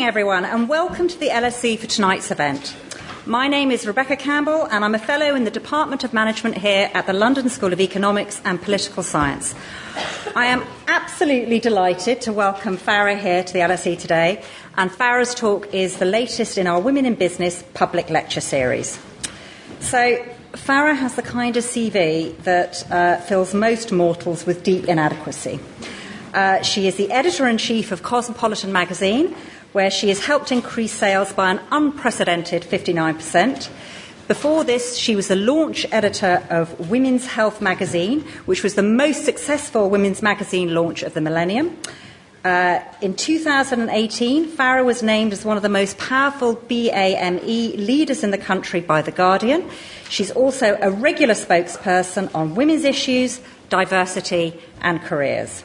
morning, everyone, and welcome to the LSE for tonight's event. My name is Rebecca Campbell, and I'm a fellow in the Department of Management here at the London School of Economics and Political Science. I am absolutely delighted to welcome Farrah here to the LSE today, and Farrah's talk is the latest in our Women in Business public lecture series. So, Farrah has the kind of CV that uh, fills most mortals with deep inadequacy. Uh, she is the editor in chief of Cosmopolitan magazine, where she has helped increase sales by an unprecedented 59%. Before this, she was the launch editor of Women's Health magazine, which was the most successful women's magazine launch of the millennium. Uh, in 2018, Farrah was named as one of the most powerful BAME leaders in the country by The Guardian. She's also a regular spokesperson on women's issues, diversity, and careers.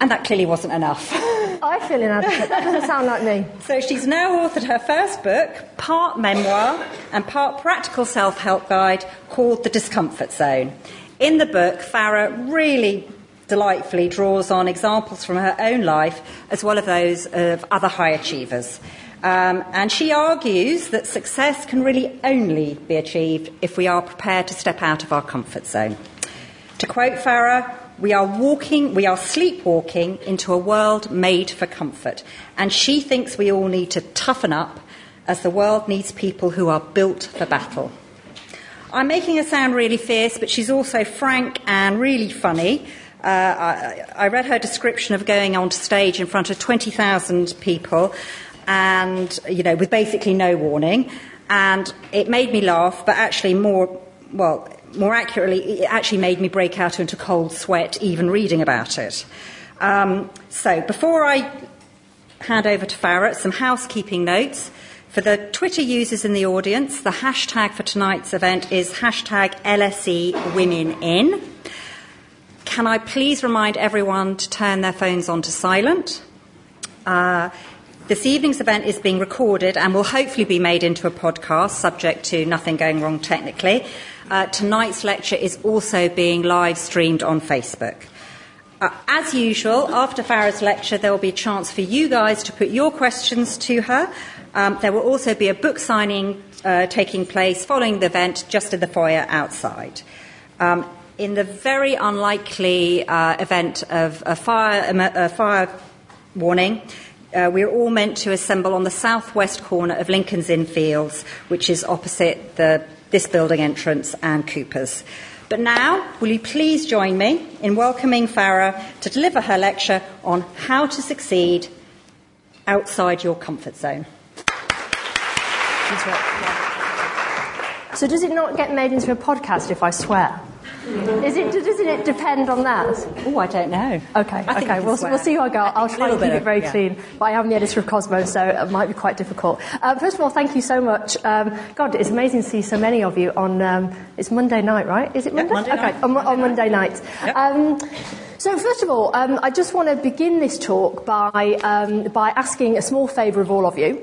And that clearly wasn't enough. I feel inadequate. That doesn't sound like me. So she's now authored her first book, part memoir and part practical self help guide called The Discomfort Zone. In the book, Farrah really delightfully draws on examples from her own life as well as those of other high achievers. Um, and she argues that success can really only be achieved if we are prepared to step out of our comfort zone. To quote Farrah, we are walking, we are sleepwalking into a world made for comfort. And she thinks we all need to toughen up as the world needs people who are built for battle. I'm making her sound really fierce, but she's also frank and really funny. Uh, I, I, read her description of going on stage in front of 20,000 people and, you know, with basically no warning. And it made me laugh, but actually more, well, more accurately, it actually made me break out into cold sweat even reading about it. Um, so, before I hand over to Farrah, some housekeeping notes. For the Twitter users in the audience, the hashtag for tonight's event is hashtag LSE Women In. Can I please remind everyone to turn their phones on to silent? Uh, this evening's event is being recorded and will hopefully be made into a podcast, subject to nothing going wrong technically. Uh, tonight's lecture is also being live streamed on Facebook. Uh, as usual, after Farrah's lecture, there will be a chance for you guys to put your questions to her. Um, there will also be a book signing uh, taking place following the event just in the foyer outside. Um, in the very unlikely uh, event of a fire, a fire warning, uh, we're all meant to assemble on the southwest corner of Lincoln's Inn Fields, which is opposite the this building entrance and Cooper's. But now, will you please join me in welcoming Farrah to deliver her lecture on how to succeed outside your comfort zone? So, does it not get made into a podcast if I swear? Is it, doesn't it depend on that? Oh, I don't know. Okay, okay, we'll, we'll see how I go. I'll try to keep it very yeah. clean. But I am the editor of Cosmo, so it might be quite difficult. Uh, first of all, thank you so much. Um, God, it's amazing to see so many of you on, um, it's Monday night, right? Is it Monday? Monday okay, night. on, Monday on Monday night. Yep. Um, so first of all, um, I just want to begin this talk by, um, by asking a small favour of all of you.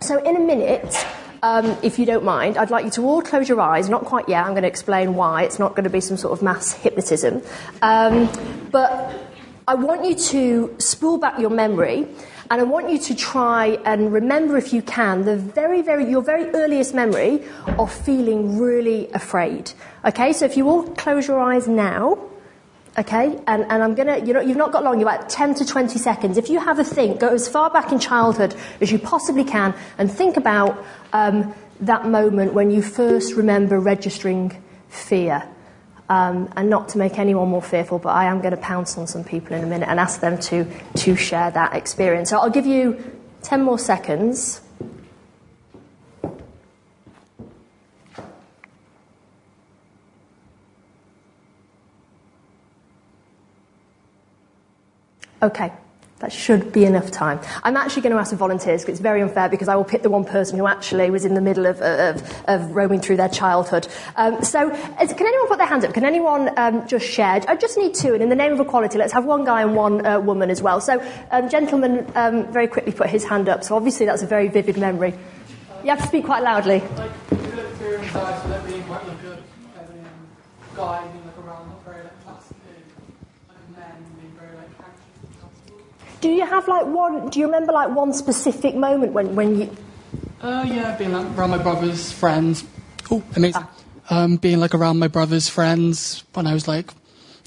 So in a minute, um, if you don't mind, I'd like you to all close your eyes. Not quite yet. I'm going to explain why. It's not going to be some sort of mass hypnotism. Um, but I want you to spool back your memory. And I want you to try and remember, if you can, the very, very, your very earliest memory of feeling really afraid. Okay, so if you all close your eyes now, Okay, and, and I'm gonna, you know, you've not got long, you've about 10 to 20 seconds. If you have a think, go as far back in childhood as you possibly can and think about um, that moment when you first remember registering fear. Um, and not to make anyone more fearful, but I am going to pounce on some people in a minute and ask them to, to share that experience. So I'll give you 10 more seconds. Okay, that should be enough time. I'm actually going to ask the volunteers because it's very unfair because I will pick the one person who actually was in the middle of, of, of roaming through their childhood. Um, so, is, can anyone put their hands up? Can anyone um, just share? I just need two, and in the name of equality, let's have one guy and one uh, woman as well. So, um, gentleman um, very quickly put his hand up. So, obviously, that's a very vivid memory. You have to speak quite loudly. Like, good experience, I so that being quite like good, like, um, guy being like around, not very like classically, like men being very like anxious and comfortable. Do you have like one? Do you remember like one specific moment when when you? Uh, yeah, being like, around my brother's friends. Oh, amazing. Um, being like around my brother's friends when I was like,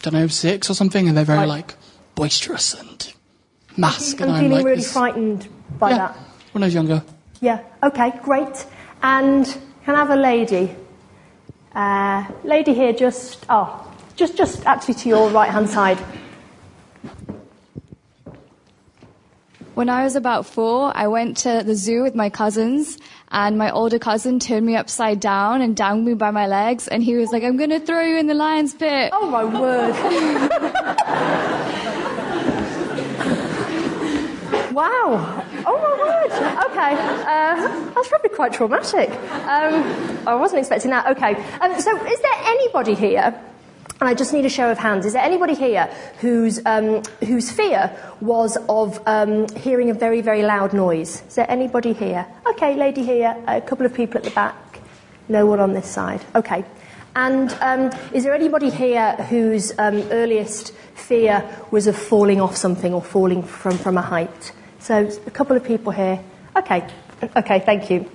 don't know, six or something, and they're very Right. like boisterous and mask, I'm and I'm feeling like, really this- frightened by yeah, that. when I was younger. Yeah. Okay. Great. And can I have a lady? Uh, lady here, just oh, just just actually to your right hand side. When I was about four, I went to the zoo with my cousins, and my older cousin turned me upside down and dangled me by my legs, and he was like, I'm gonna throw you in the lion's pit. Oh my word! wow! Oh my word! Okay, uh, that's probably quite traumatic. Um, I wasn't expecting that. Okay, um, so is there anybody here? And I just need a show of hands. Is there anybody here whose um, whose fear was of um, hearing a very very loud noise? Is there anybody here? Okay, lady here. A couple of people at the back. No one on this side. Okay. And um, is there anybody here whose um, earliest fear was of falling off something or falling from, from a height? So a couple of people here. Okay. Okay. Thank you.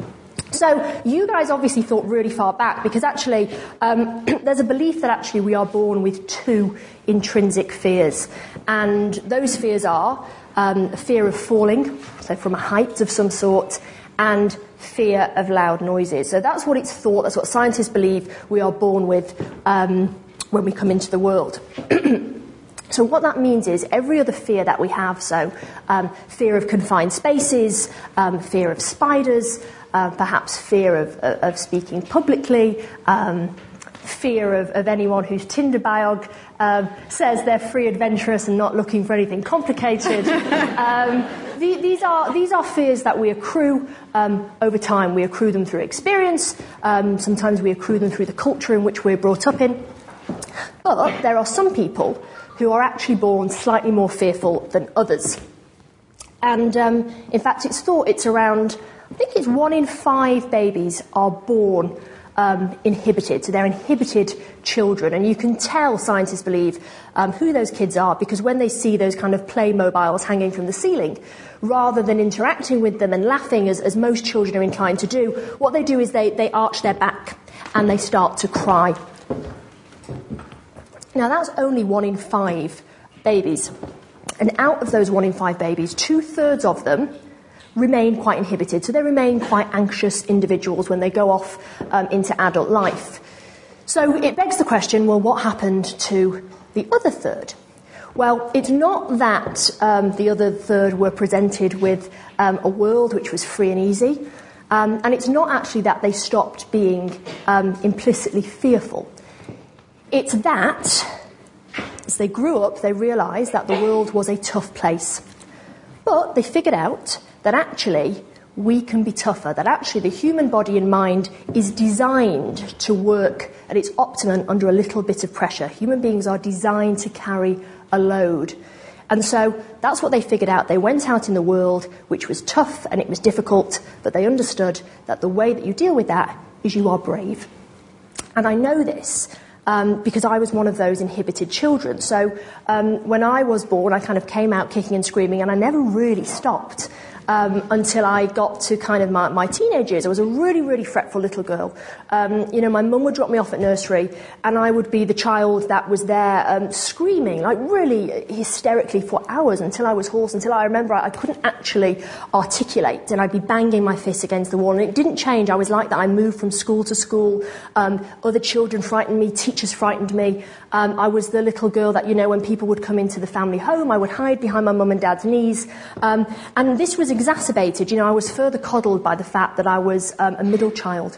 So you guys obviously thought really far back because actually um, there's a belief that actually we are born with two intrinsic fears, and those fears are um, fear of falling, so from a height of some sort, and fear of loud noises. So that's what it's thought. That's what scientists believe we are born with um, when we come into the world. So what that means is every other fear that we have, so um, fear of confined spaces, um, fear of spiders, uh, perhaps fear of, of speaking publicly, um, fear of, of anyone whose Tinder biog um, says they're free, adventurous, and not looking for anything complicated. um, the, these, are, these are fears that we accrue um, over time. We accrue them through experience. Um, sometimes we accrue them through the culture in which we're brought up in. But there are some people who are actually born slightly more fearful than others. And um, in fact, it's thought it's around, I think it's one in five babies are born um, inhibited. So they're inhibited children. And you can tell, scientists believe, um, who those kids are because when they see those kind of play mobiles hanging from the ceiling, rather than interacting with them and laughing as, as most children are inclined to do, what they do is they, they arch their back and they start to cry. Now, that's only one in five babies. And out of those one in five babies, two thirds of them remain quite inhibited. So they remain quite anxious individuals when they go off um, into adult life. So it begs the question well, what happened to the other third? Well, it's not that um, the other third were presented with um, a world which was free and easy, um, and it's not actually that they stopped being um, implicitly fearful. It's that, as they grew up, they realised that the world was a tough place. But they figured out that actually we can be tougher, that actually the human body and mind is designed to work at its optimum under a little bit of pressure. Human beings are designed to carry a load. And so that's what they figured out. They went out in the world, which was tough and it was difficult, but they understood that the way that you deal with that is you are brave. And I know this um, because I was one of those inhibited children. So um, when I was born, I kind of came out kicking and screaming, and I never really stopped. Um, until I got to kind of my, my teenage years. I was a really, really fretful little girl. Um, you know, my mum would drop me off at nursery, and I would be the child that was there um, screaming, like really hysterically for hours until I was hoarse, until I remember I, I couldn't actually articulate, and I'd be banging my fists against the wall. And it didn't change. I was like that. I moved from school to school. Um, other children frightened me, teachers frightened me. Um, I was the little girl that, you know, when people would come into the family home, I would hide behind my mum and dad's knees. Um, and this was exacerbated. You know, I was further coddled by the fact that I was um, a middle child.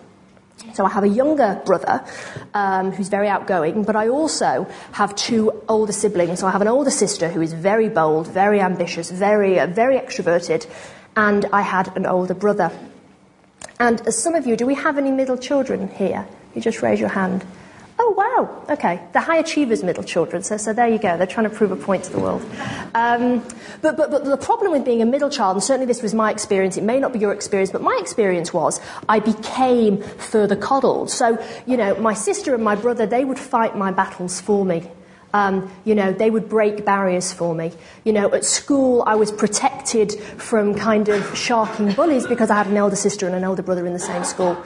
So I have a younger brother um, who's very outgoing, but I also have two older siblings. So I have an older sister who is very bold, very ambitious, very, uh, very extroverted, and I had an older brother. And as some of you, do we have any middle children here? You just raise your hand. Oh, wow. Okay. The high achievers middle children. So, so there you go. They're trying to prove a point to the world. Um, but, but, but the problem with being a middle child, and certainly this was my experience, it may not be your experience, but my experience was I became further coddled. So, you know, my sister and my brother, they would fight my battles for me. Um, you know, they would break barriers for me. You know, at school, I was protected from kind of sharking bullies because I had an elder sister and an elder brother in the same school.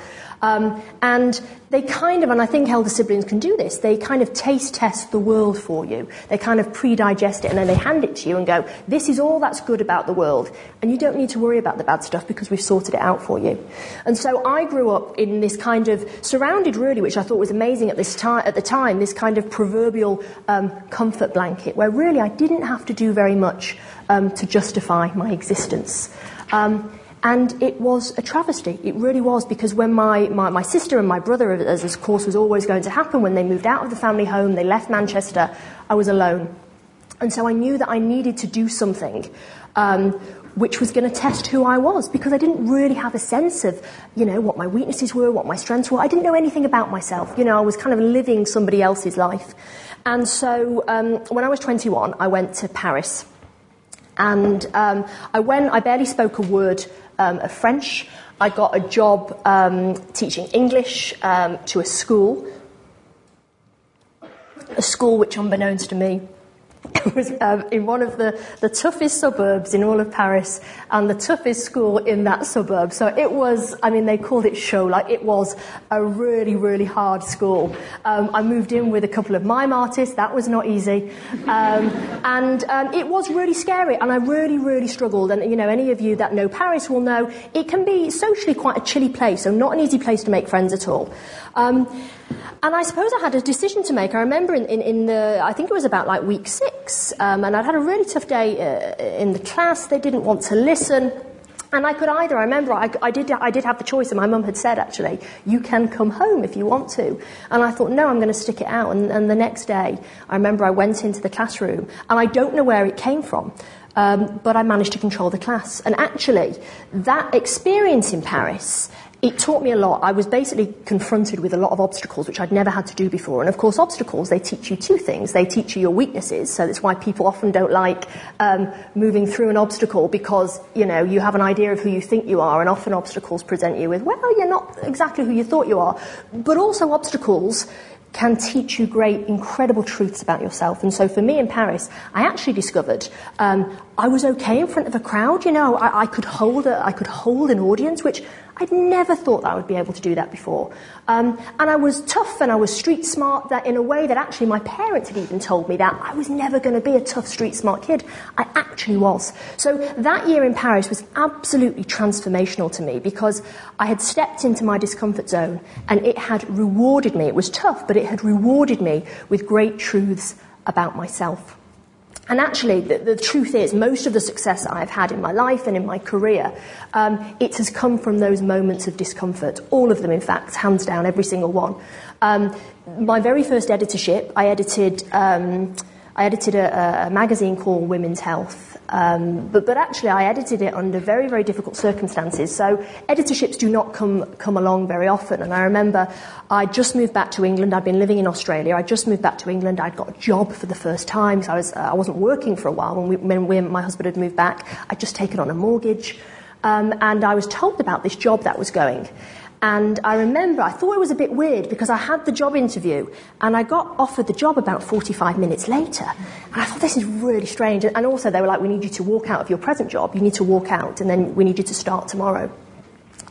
Um, and they kind of, and I think elder siblings can do this, they kind of taste test the world for you. They kind of pre digest it and then they hand it to you and go, this is all that's good about the world. And you don't need to worry about the bad stuff because we've sorted it out for you. And so I grew up in this kind of, surrounded really, which I thought was amazing at, this time, at the time, this kind of proverbial um, comfort blanket where really I didn't have to do very much um, to justify my existence. Um, and it was a travesty. It really was because when my, my, my, sister and my brother, as of course was always going to happen, when they moved out of the family home, they left Manchester, I was alone. And so I knew that I needed to do something um, which was going to test who I was because I didn't really have a sense of, you know, what my weaknesses were, what my strengths were. I didn't know anything about myself. You know, I was kind of living somebody else's life. And so um, when I was 21, I went to Paris. And um, I went, I barely spoke a word um, of French. I got a job um, teaching English um, to a school, a school which, unbeknownst to me, was um, in one of the, the toughest suburbs in all of Paris and the toughest school in that suburb. So it was, I mean, they called it show, like it was a really, really hard school. Um, I moved in with a couple of mime artists, that was not easy. Um, and um, it was really scary and I really, really struggled. And, you know, any of you that know Paris will know it can be socially quite a chilly place, so not an easy place to make friends at all. And I suppose I had a decision to make. I remember in, in, in the, I think it was about like week six, um, and I'd had a really tough day uh, in the class. They didn't want to listen. And I could either, I remember I, I, did, I did have the choice, and my mum had said actually, you can come home if you want to. And I thought, no, I'm going to stick it out. And, and the next day, I remember I went into the classroom, and I don't know where it came from. Um, but I managed to control the class. And actually, that experience in Paris it taught me a lot. I was basically confronted with a lot of obstacles, which I'd never had to do before. And of course, obstacles, they teach you two things. They teach you your weaknesses, so that's why people often don't like um, moving through an obstacle because, you know, you have an idea of who you think you are, and often obstacles present you with, well, you're not exactly who you thought you are. But also obstacles can teach you great, incredible truths about yourself. And so for me in Paris, I actually discovered um, I was okay in front of a crowd. You know, I, I, could hold a, I could hold an audience, which I'd never thought that I would be able to do that before. Um, and I was tough and I was street smart that in a way that actually my parents had even told me that I was never going to be a tough street smart kid. I actually was. So that year in Paris was absolutely transformational to me because I had stepped into my discomfort zone and it had rewarded me. It was tough, but it had rewarded me with great truths about myself. And actually, the, the, truth is, most of the success I've had in my life and in my career, um, it has come from those moments of discomfort. All of them, in fact, hands down, every single one. Um, my very first editorship, I edited, um, I edited a, a magazine called Women's Health. Um, but, but actually, I edited it under very, very difficult circumstances. So editorships do not come, come along very often. And I remember I just moved back to England. I'd been living in Australia. I just moved back to England. I'd got a job for the first time. So I, was, uh, I wasn't working for a while when, we, when we, my husband had moved back. I'd just taken on a mortgage. Um, and I was told about this job that was going. And I remember I thought it was a bit weird because I had the job interview and I got offered the job about 45 minutes later. And I thought this is really strange. And also they were like, we need you to walk out of your present job. You need to walk out and then we need you to start tomorrow.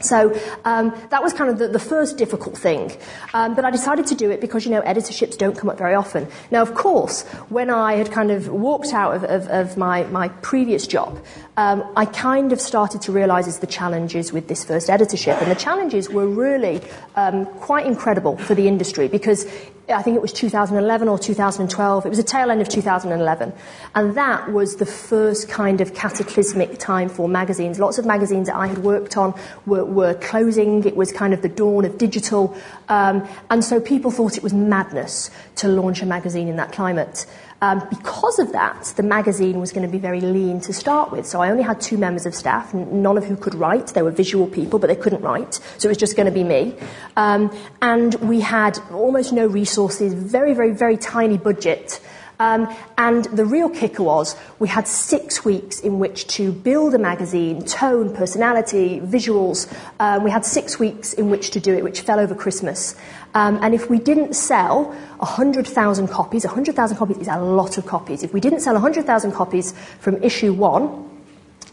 So um, that was kind of the, the first difficult thing. Um, but I decided to do it because, you know, editorships don't come up very often. Now, of course, when I had kind of walked out of, of, of my, my previous job, um, I kind of started to realize the challenges with this first editorship. And the challenges were really um, quite incredible for the industry because I think it was 2011 or 2012. It was a tail end of 2011. And that was the first kind of cataclysmic time for magazines. Lots of magazines that I had worked on were, were closing. It was kind of the dawn of digital. Um, and so people thought it was madness to launch a magazine in that climate. Um, because of that, the magazine was going to be very lean to start with. So I only had two members of staff, none of who could write. They were visual people, but they couldn't write. So it was just going to be me. Um, and we had almost no resources, very, very, very tiny budget. Um, and the real kicker was we had six weeks in which to build a magazine, tone, personality, visuals. Um, we had six weeks in which to do it, which fell over Christmas. Um, and if we didn't sell 100,000 copies, 100,000 copies is a lot of copies. If we didn't sell 100,000 copies from issue one,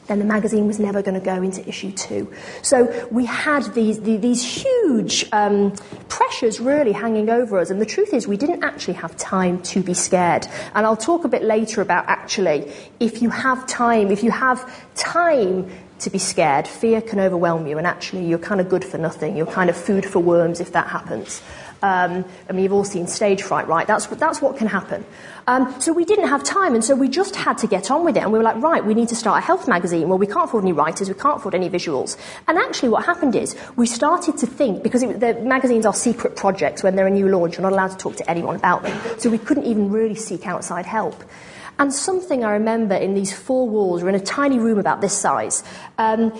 then the magazine was never going to go into issue two. So we had these, these huge um, pressures really hanging over us. And the truth is, we didn't actually have time to be scared. And I'll talk a bit later about actually, if you have time, if you have time to be scared, fear can overwhelm you, and actually, you're kind of good for nothing. You're kind of food for worms if that happens. Um, I mean, you've all seen stage fright, right? That's, that's what can happen. Um, so we didn't have time, and so we just had to get on with it. And we were like, right, we need to start a health magazine. Well, we can't afford any writers, we can't afford any visuals. And actually, what happened is we started to think, because it, the magazines are secret projects when they're a new launch, you're not allowed to talk to anyone about them. So we couldn't even really seek outside help. And something I remember in these four walls, we're in a tiny room about this size, um,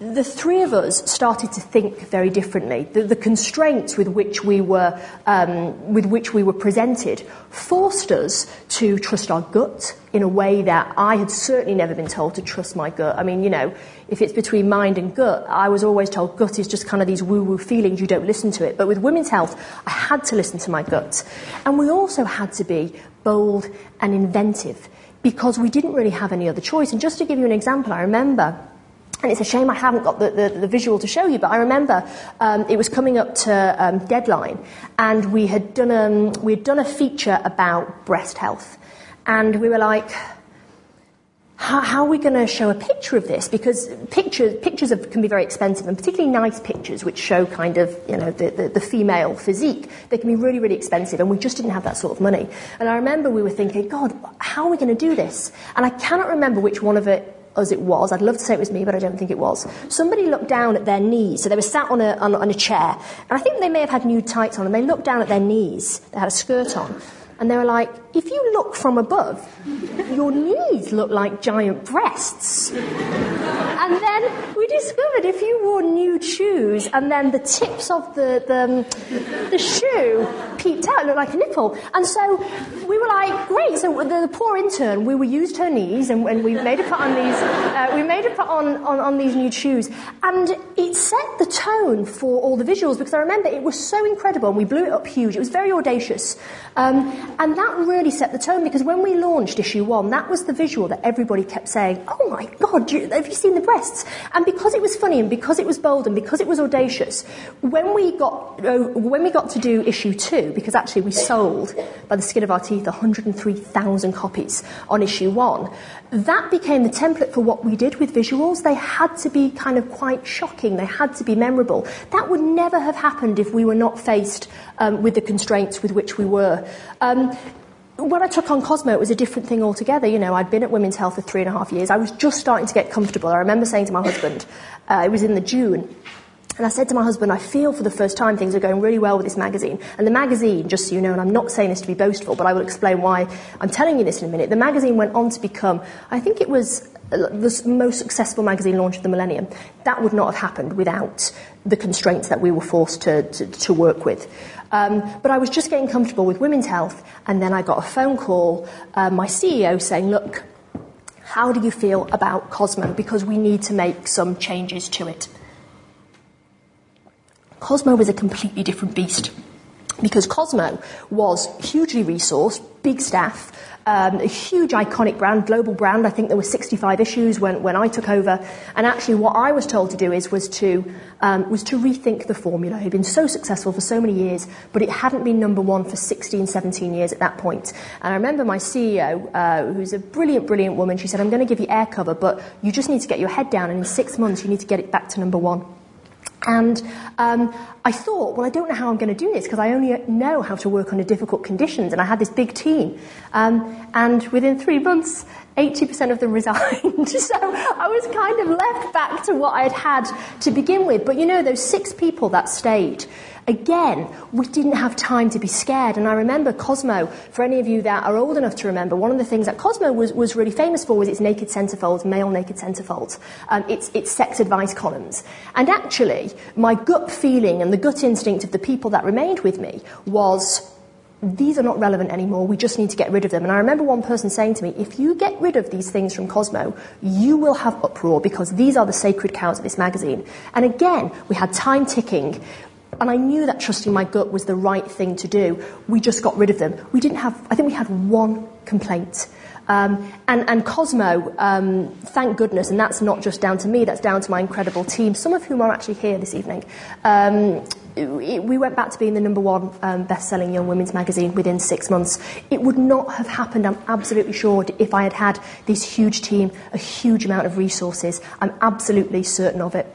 the three of us started to think very differently. The, the constraints with which we were um, with which we were presented forced us to trust our gut in a way that I had certainly never been told to trust my gut. I mean, you know, if it's between mind and gut, I was always told gut is just kind of these woo-woo feelings. You don't listen to it. But with women's health, I had to listen to my gut, and we also had to be bold and inventive because we didn't really have any other choice. And just to give you an example, I remember and it's a shame I haven't got the, the, the visual to show you, but I remember um, it was coming up to um, deadline, and we had done um, we had done a feature about breast health, and we were like, how, how are we going to show a picture of this? Because pictures pictures of, can be very expensive, and particularly nice pictures which show kind of you know the, the, the female physique, they can be really really expensive, and we just didn't have that sort of money. And I remember we were thinking, God, how are we going to do this? And I cannot remember which one of it as it was. I'd love to say it was me, but I don't think it was. Somebody looked down at their knees. So they were sat on a, on, on a chair. And I think they may have had nude tights on, and they looked down at their knees. They had a skirt on. And they were like, if you look from above, your knees look like giant breasts. and then we discovered if you wore nude shoes and then the tips of the, the, um, the shoe peeped out, it looked like a nipple. And so we were like, great. So the, the poor intern, we were used her knees and, and we made her put on these, uh, we made her put on, on, on these nude shoes. And it set the tone for all the visuals because I remember it was so incredible and we blew it up huge. It was very audacious. Um, and that really set the tone because when we launched issue one, that was the visual that everybody kept saying, oh my God, have you seen the breasts? And because it was funny and because it was bold and because it was audacious, when we got, uh, when we got to do issue two, because actually we sold by the skin of our teeth 103,000 copies on issue one, that became the template for what we did with visuals. They had to be kind of quite shocking. They had to be memorable. That would never have happened if we were not faced um, with the constraints with which we were. Um, when I took on Cosmo, it was a different thing altogether. You know, I'd been at Women's Health for three and a half years. I was just starting to get comfortable. I remember saying to my husband, uh, it was in the June, and I said to my husband, I feel for the first time things are going really well with this magazine. And the magazine, just so you know, and I'm not saying this to be boastful, but I will explain why I'm telling you this in a minute. The magazine went on to become, I think it was the most successful magazine launch of the millennium. That would not have happened without the constraints that we were forced to, to, to work with. Um, but I was just getting comfortable with women's health, and then I got a phone call, uh, my CEO saying, Look, how do you feel about Cosmo? Because we need to make some changes to it. Cosmo was a completely different beast because Cosmo was hugely resourced, big staff, um, a huge iconic brand, global brand. I think there were 65 issues when, when I took over. And actually, what I was told to do is was to um, was to rethink the formula. It had been so successful for so many years, but it hadn't been number one for 16, 17 years at that point. And I remember my CEO, uh, who's a brilliant, brilliant woman. She said, "I'm going to give you air cover, but you just need to get your head down, and in six months, you need to get it back to number one." And um, I thought, well, I don't know how I'm going to do this because I only know how to work under difficult conditions. And I had this big team. Um, and within three months, 80% of them resigned. so I was kind of left back to what I'd had to begin with. But you know, those six people that stayed, again, we didn't have time to be scared. And I remember Cosmo, for any of you that are old enough to remember, one of the things that Cosmo was, was really famous for was its naked centerfolds, male naked centerfolds, um, its, its sex advice columns. And actually, my gut feeling and the gut instinct of the people that remained with me was these are not relevant anymore. We just need to get rid of them. And I remember one person saying to me, if you get rid of these things from Cosmo, you will have uproar because these are the sacred cows of this magazine. And again, we had time ticking. And I knew that trusting my gut was the right thing to do. We just got rid of them. We didn't have, I think we had one complaint. Um, and, and, Cosmo, um, thank goodness, and that's not just down to me, that's down to my incredible team, some of whom are actually here this evening. Um, it, we went back to being the number one um, best selling young women's magazine within six months. It would not have happened, I'm absolutely sure, if I had had this huge team, a huge amount of resources. I'm absolutely certain of it.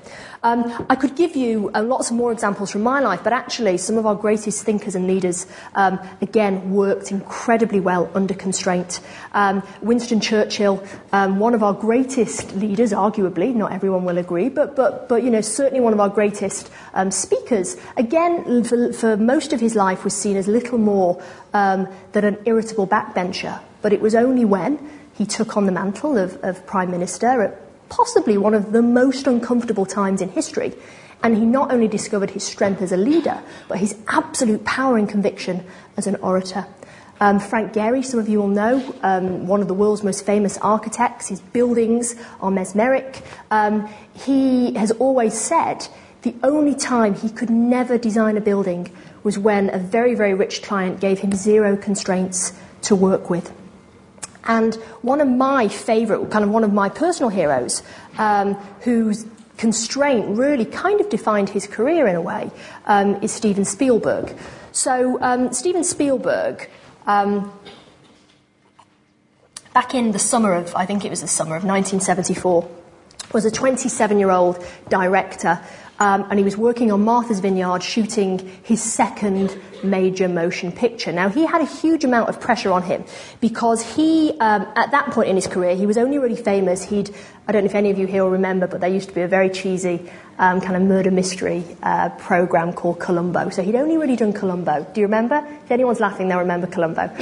Um, I could give you uh, lots of more examples from my life, but actually, some of our greatest thinkers and leaders, um, again, worked incredibly well under constraint. Um, Winston Churchill, um, one of our greatest leaders, arguably, not everyone will agree, but, but, but you know, certainly one of our greatest um, speakers, again, for, for, most of his life, was seen as little more um, than an irritable backbencher. But it was only when he took on the mantle of, of Prime Minister at possibly one of the most uncomfortable times in history. And he not only discovered his strength as a leader, but his absolute power and conviction as an orator. Um, Frank Gehry, some of you will know, um, one of the world's most famous architects. His buildings are mesmeric. Um, he has always said the only time he could never design a building was when a very, very rich client gave him zero constraints to work with. And one of my favourite, kind of one of my personal heroes, um, whose constraint really kind of defined his career in a way, um, is Steven Spielberg. So, um, Steven Spielberg, um, back in the summer of, I think it was the summer of 1974, was a 27 year old director um, and he was working on Martha's Vineyard shooting his second major motion picture. Now, he had a huge amount of pressure on him because he, um, at that point in his career, he was only really famous. He'd, I don't know if any of you here will remember, but there used to be a very cheesy um, kind of murder mystery uh, program called Columbo. So he'd only really done Columbo. Do you remember? If anyone's laughing, they'll remember Columbo.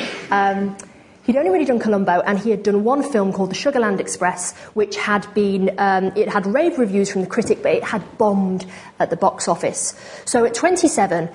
He'd only really done Columbo, and he had done one film called The Sugarland Express, which had been, um, it had rave reviews from the critic, but it had bombed at the box office. So at 27,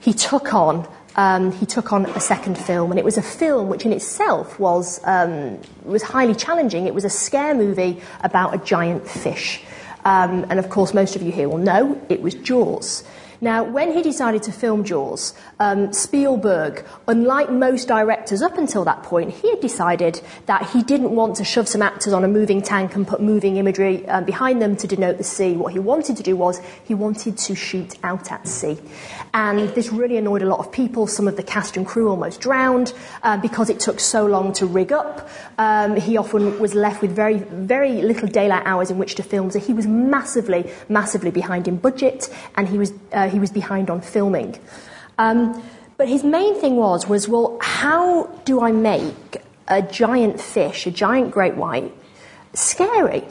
he took on um, he took on a second film, and it was a film which in itself was, um, was highly challenging. It was a scare movie about a giant fish. Um, and of course, most of you here will know it was Jaws. Now, when he decided to film Jaws, um, Spielberg, unlike most directors up until that point, he had decided that he didn't want to shove some actors on a moving tank and put moving imagery um, behind them to denote the sea. What he wanted to do was he wanted to shoot out at sea. And this really annoyed a lot of people. Some of the cast and crew almost drowned uh, because it took so long to rig up. Um, he often was left with very, very little daylight hours in which to film. So he was massively, massively behind in budget, and he was uh, he was behind on filming. Um, but his main thing was, was, well, how do I make a giant fish, a giant great white, scary?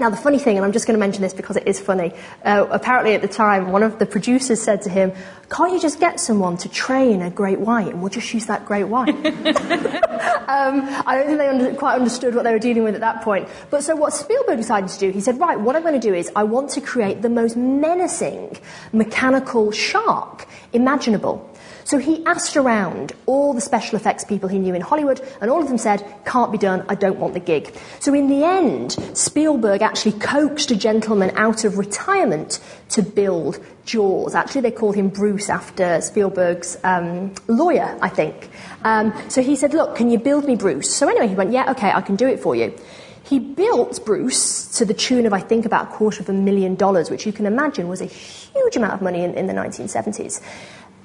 Now, the funny thing, and I'm just going to mention this because it is funny, uh, apparently at the time, one of the producers said to him, Can't you just get someone to train a great white and we'll just use that great white? um, I don't think they under- quite understood what they were dealing with at that point. But so, what Spielberg decided to do, he said, Right, what I'm going to do is I want to create the most menacing mechanical shark imaginable. So he asked around all the special effects people he knew in Hollywood, and all of them said, can't be done, I don't want the gig. So in the end, Spielberg actually coaxed a gentleman out of retirement to build Jaws. Actually, they called him Bruce after Spielberg's um, lawyer, I think. Um, so he said, look, can you build me Bruce? So anyway, he went, yeah, okay, I can do it for you. He built Bruce to the tune of, I think, about a quarter of a million dollars, which you can imagine was a huge amount of money in, in the 1970s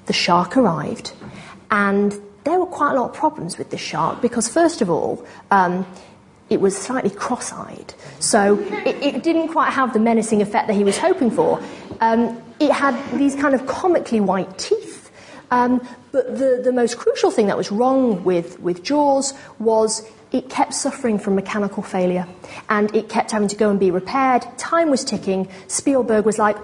the shark arrived, and there were quite a lot of problems with the shark because, first of all, um, it was slightly cross eyed. So it, it, didn't quite have the menacing effect that he was hoping for. Um, it had these kind of comically white teeth. Um, but the, the most crucial thing that was wrong with, with Jaws was it kept suffering from mechanical failure and it kept having to go and be repaired. Time was ticking. Spielberg was like,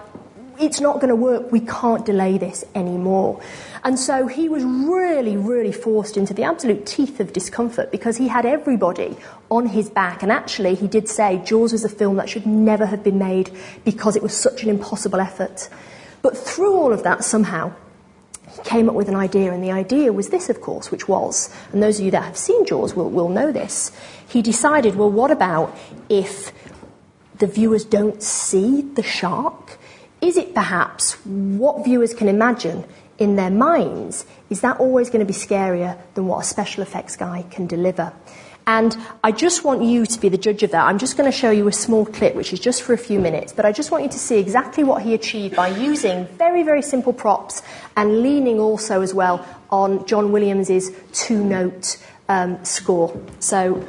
it's not going to work. We can't delay this anymore. And so he was really, really forced into the absolute teeth of discomfort because he had everybody on his back. And actually, he did say Jaws was a film that should never have been made because it was such an impossible effort. But through all of that, somehow, he came up with an idea, and the idea was this, of course, which was, and those of you that have seen Jaws will, will know this. He decided, well, what about if the viewers don't see the shark? Is it perhaps what viewers can imagine in their minds? Is that always going to be scarier than what a special effects guy can deliver? And I just want you to be the judge of that. I'm just going to show you a small clip, which is just for a few minutes, but I just want you to see exactly what he achieved by using very, very simple props and leaning also as well on John Williams's two note um, score. So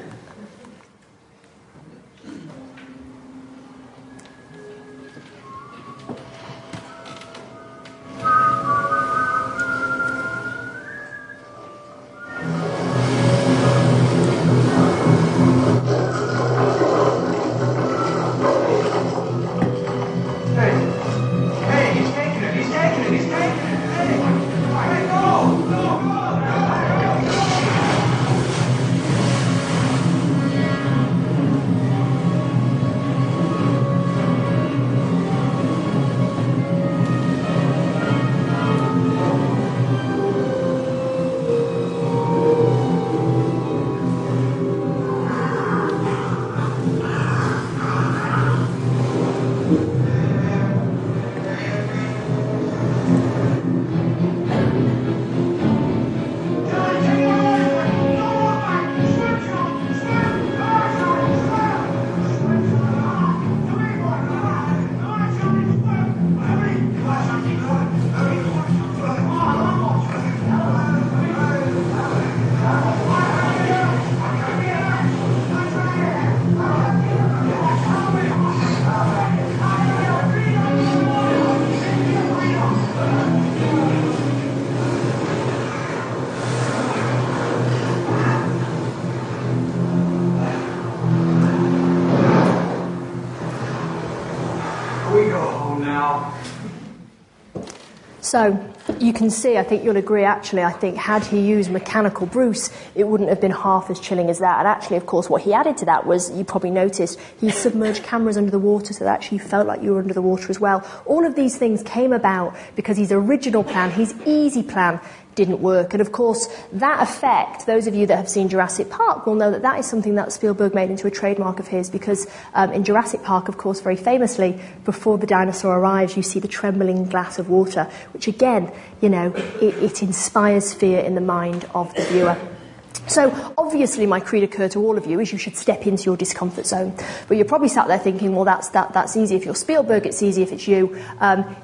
So you can see, I think you'll agree actually, I think had he used mechanical Bruce, it wouldn't have been half as chilling as that. And actually, of course, what he added to that was, you probably noticed, he submerged cameras under the water so that actually you felt like you were under the water as well. All of these things came about because his original plan, his easy plan, didn't work. And of course, that effect, those of you that have seen Jurassic Park will know that that is something that Spielberg made into a trademark of his because um, in Jurassic Park, of course, very famously, before the dinosaur arrives, you see the trembling glass of water, which again, you know, it, it inspires fear in the mind of the viewer. So, obviously, my creed occur to all of you is you should step into your discomfort zone. But you're probably sat there thinking, well, that's, that, that's easy if you're Spielberg, it's easy if it's you. Um,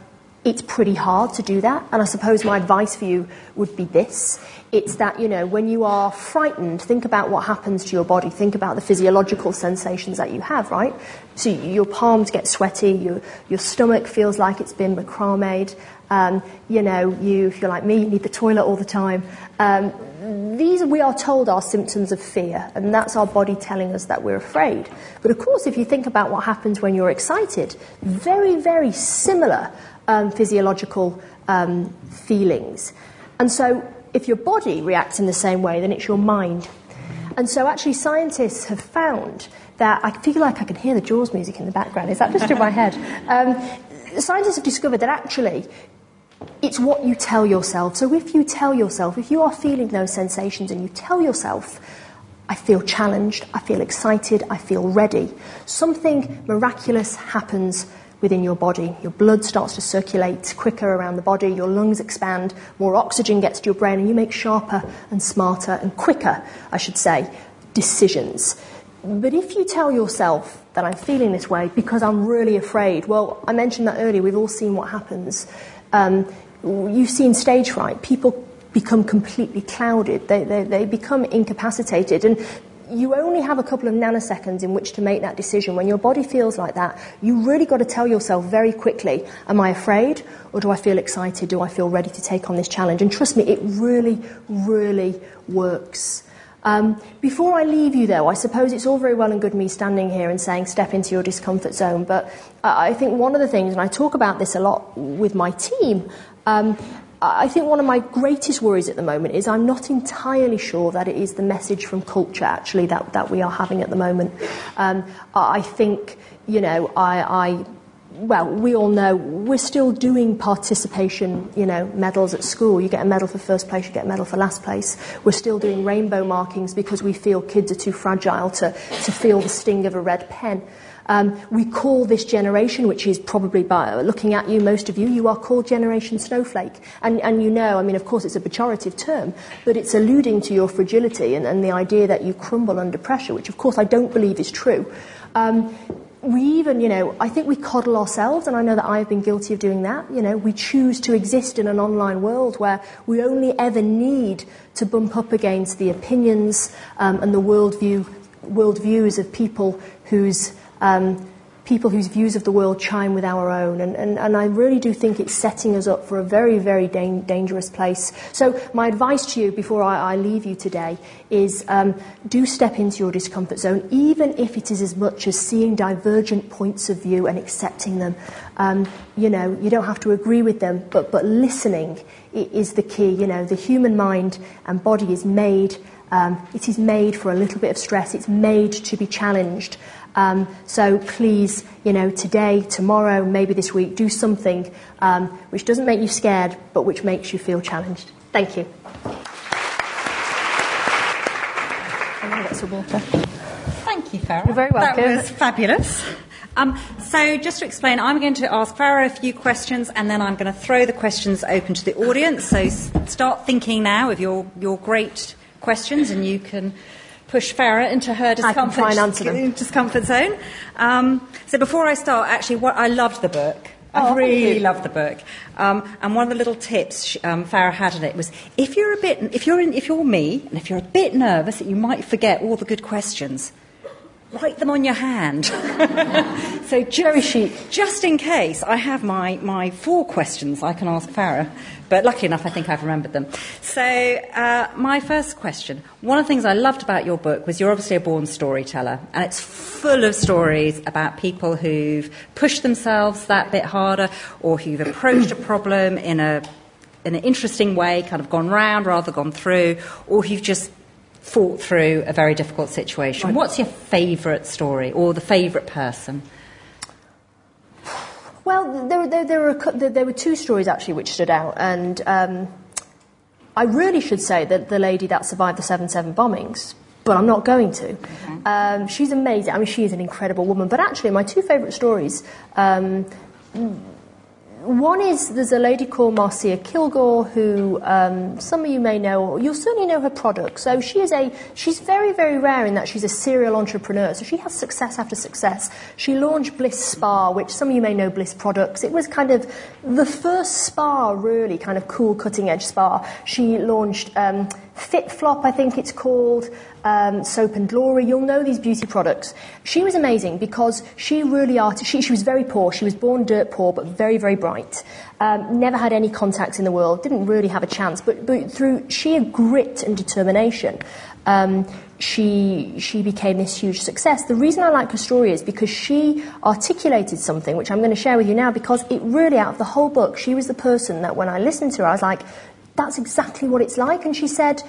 it's pretty hard to do that. And I suppose my advice for you would be this. It's that, you know, when you are frightened, think about what happens to your body. Think about the physiological sensations that you have, right? So your palms get sweaty, your, your stomach feels like it's been macrameed. Um, you know, you, if you're like me, you need the toilet all the time. Um, these, we are told, are symptoms of fear, and that's our body telling us that we're afraid. But of course, if you think about what happens when you're excited, very, very similar um, physiological um, feelings. And so, if your body reacts in the same way, then it's your mind. And so, actually, scientists have found that I feel like I can hear the Jaws music in the background. Is that just in my head? Um, scientists have discovered that actually it's what you tell yourself. So, if you tell yourself, if you are feeling those sensations and you tell yourself, I feel challenged, I feel excited, I feel ready, something miraculous happens within your body. Your blood starts to circulate quicker around the body, your lungs expand, more oxygen gets to your brain, and you make sharper and smarter and quicker, I should say, decisions. But if you tell yourself that I'm feeling this way because I'm really afraid, well, I mentioned that earlier, we've all seen what happens. Um, you've seen stage fright. People become completely clouded. They, they, they become incapacitated. And you only have a couple of nanoseconds in which to make that decision. When your body feels like that, you really got to tell yourself very quickly, am I afraid or do I feel excited? Do I feel ready to take on this challenge? And trust me, it really, really works. Um, before I leave you, though, I suppose it's all very well and good me standing here and saying step into your discomfort zone, but I think one of the things, and I talk about this a lot with my team, um, I think one of my greatest worries at the moment is I'm not entirely sure that it is the message from culture actually that, that we are having at the moment. Um, I think, you know, I, I well, we all know we're still doing participation, you know, medals at school. You get a medal for first place, you get a medal for last place. We're still doing rainbow markings because we feel kids are too fragile to, to feel the sting of a red pen. Um, we call this generation, which is probably by looking at you, most of you, you are called Generation Snowflake. And, and you know, I mean, of course, it's a pejorative term, but it's alluding to your fragility and, and the idea that you crumble under pressure, which, of course, I don't believe is true. Um, we even, you know, I think we coddle ourselves, and I know that I've been guilty of doing that. You know, we choose to exist in an online world where we only ever need to bump up against the opinions um, and the worldview, worldviews of people whose um, people whose views of the world chime with our own. And, and, and I really do think it's setting us up for a very, very da- dangerous place. So, my advice to you before I, I leave you today is um, do step into your discomfort zone, even if it is as much as seeing divergent points of view and accepting them. Um, you know, you don't have to agree with them, but, but listening is the key. You know, the human mind and body is made. Um, it is made for a little bit of stress. It's made to be challenged. Um, so please, you know, today, tomorrow, maybe this week, do something um, which doesn't make you scared, but which makes you feel challenged. Thank you. water. Thank you, Farrah. You're very welcome. That was fabulous. Um, so, just to explain, I'm going to ask Farrah a few questions and then I'm going to throw the questions open to the audience. So, s- start thinking now of your, your great questions and you can push Farrah into her discomfort, try and answer them. discomfort zone. Um, so before I start, actually, what I loved the book. I Oh, really loved the book. Um, and one of the little tips sh- um, Farrah had in it was if you're a bit, if you're in, if you're me, and if you're a bit nervous that you might forget all the good questions, write them on your hand. so Very just in case, I have my, my four questions I can ask Farrah, but lucky enough, I think I've remembered them. So, uh, my first question one of the things I loved about your book was you're obviously a born storyteller, and it's full of stories about people who've pushed themselves that bit harder or who've approached a problem in a in an interesting way, kind of gone round rather than gone through, or who've just fought through a very difficult situation. What's your favourite story or the favourite person? Well, there, there, there, were, there, were two stories actually which stood out, and um, I really should say that the lady that survived the 7 7 bombings, but I'm not going to. Um, she's amazing. I mean, she is an incredible woman. But actually, my two favourite stories. Um, one is there's a lady called Marcia Kilgore who um, some of you may know, or you'll certainly know her product. So she is a she's very very rare in that she's a serial entrepreneur. So she has success after success. She launched Bliss Spa, which some of you may know Bliss products. It was kind of the first spa, really kind of cool cutting edge spa. She launched um, FitFlop, I think it's called. Um, soap and glory. You'll know these beauty products. She was amazing because she really art- she, she was very poor. She was born dirt poor, but very, very bright. Um, never had any contacts in the world. Didn't really have a chance. But, but through sheer grit and determination, um, she she became this huge success. The reason I like her story is because she articulated something which I'm going to share with you now. Because it really, out of the whole book, she was the person that when I listened to her, I was like, "That's exactly what it's like." And she said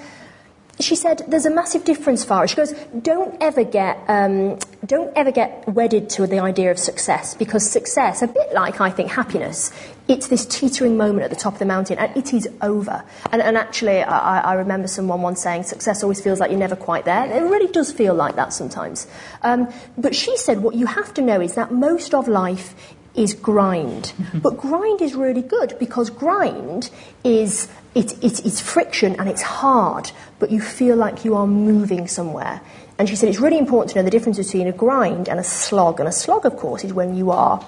she said there's a massive difference for Farrah. She goes, don't ever get um, don't ever get wedded to the idea of success because success, a bit like I think happiness, it's this teetering moment at the top of the mountain and it is over. And, and actually, I, I remember someone once saying success always feels like you're never quite there. It really does feel like that sometimes. Um, but she said what you have to know is that most of life is grind. But grind is really good because grind is it, it, it's friction and it's hard, but you feel like you are moving somewhere. And she said it's really important to know the difference between a grind and a slog. And a slog, of course, is when you are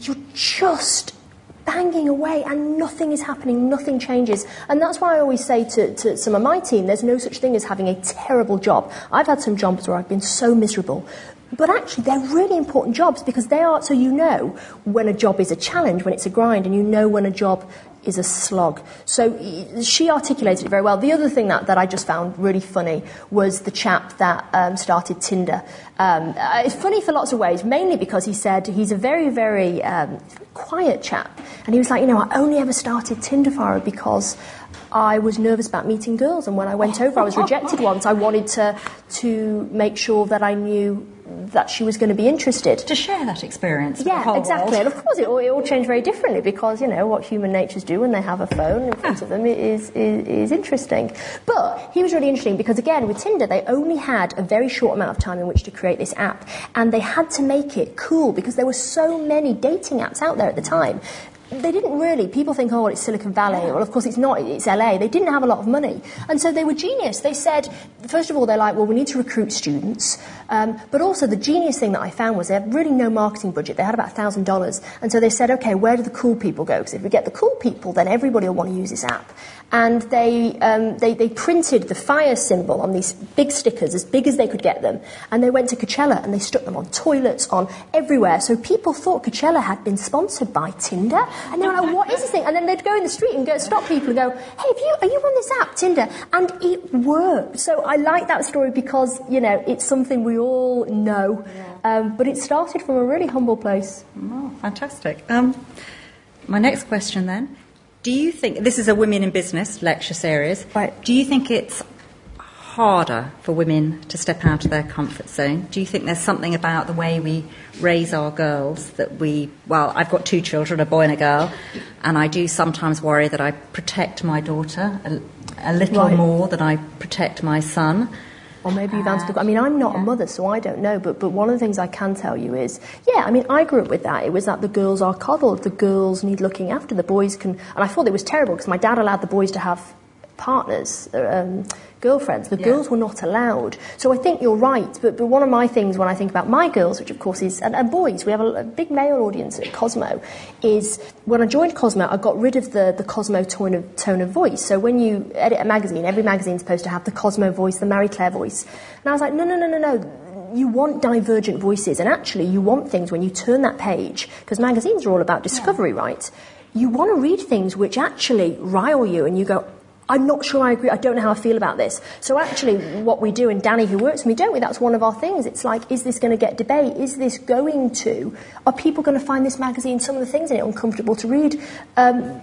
you're just banging away and nothing is happening, nothing changes. And that's why I always say to, to some of my team, there's no such thing as having a terrible job. I've had some jobs where I've been so miserable. But actually, they're really important jobs because they are, so you know when a job is a challenge, when it's a grind, and you know when a job is a slog. So she articulated it very well. The other thing that, that I just found really funny was the chap that um, started Tinder. Um, uh, it's funny for lots of ways, mainly because he said he's a very, very um, quiet chap. And he was like, you know, I only ever started Tinder Farrah because I was nervous about meeting girls, and when I went over, I was rejected once. I wanted to to make sure that I knew that she was going to be interested. To share that experience. Yeah, exactly. world. And of course, it all, it all changed very differently because you know what human natures do when they have a phone in front ah. of them is, is is interesting. But he was really interesting because again, with Tinder, they only had a very short amount of time in which to create this app, and they had to make it cool because there were so many dating apps out there at the time. They didn't really. People think, oh, well, it's Silicon Valley. Well, of course, it's not. It's LA. They didn't have a lot of money, and so they were genius. They said, first of all, they're like, well, we need to recruit students, um, but also the genius thing that I found was they had really no marketing budget. They had about thousand dollars, and so they said, okay, where do the cool people go? Because if we get the cool people, then everybody will want to use this app. And they, um, they they printed the fire symbol on these big stickers, as big as they could get them, and they went to Coachella and they stuck them on toilets, on everywhere. So people thought Coachella had been sponsored by Tinder, and they were like, "What is this thing?" And then they'd go in the street and go stop people and go, "Hey, have you are you on this app, Tinder?" And it worked. So I like that story because you know it's something we all know, um, but it started from a really humble place. Oh, fantastic. Um, my next question then. Do you think, this is a women in business lecture series, Right. do you think it's harder for women to step out of their comfort zone? Do you think there's something about the way we raise our girls that we, well, I've got two children, a boy and a girl, and I do sometimes worry that I protect my daughter a, a little Right. more than I protect my son. Or maybe you've answered the uh, I mean, I'm not a mother, so I don't know. But, but one of the things I can tell you is, yeah, I mean, I grew up with that. It was that the girls are coddled, the girls need looking after, the boys can. And I thought it was terrible because my dad allowed the boys to have partners, uh, um, girlfriends. The Yeah. girls were not allowed. So I think you're right. But, but one of my things when I think about my girls, which of course is, and, and boys, we have a, a big male audience at Cosmo, is when I joined Cosmo, I got rid of the, the Cosmo tone of, tone of voice. So when you edit a magazine, every magazine's supposed to have the Cosmo voice, the Marie Claire voice. And I was like, no, no, no, no, no. You want divergent voices, and actually, you want things when you turn that page, because magazines are all about discovery, right? You want to read things which actually rile you, and you go, I'm not sure I agree. I don't know how I feel about this. So actually, what we do, and Danny, who works with me, don't we? That's one of our things. It's like, is this going to get debate? Is this going to? Are people going to find this magazine, some of the things in it, uncomfortable to read? Um,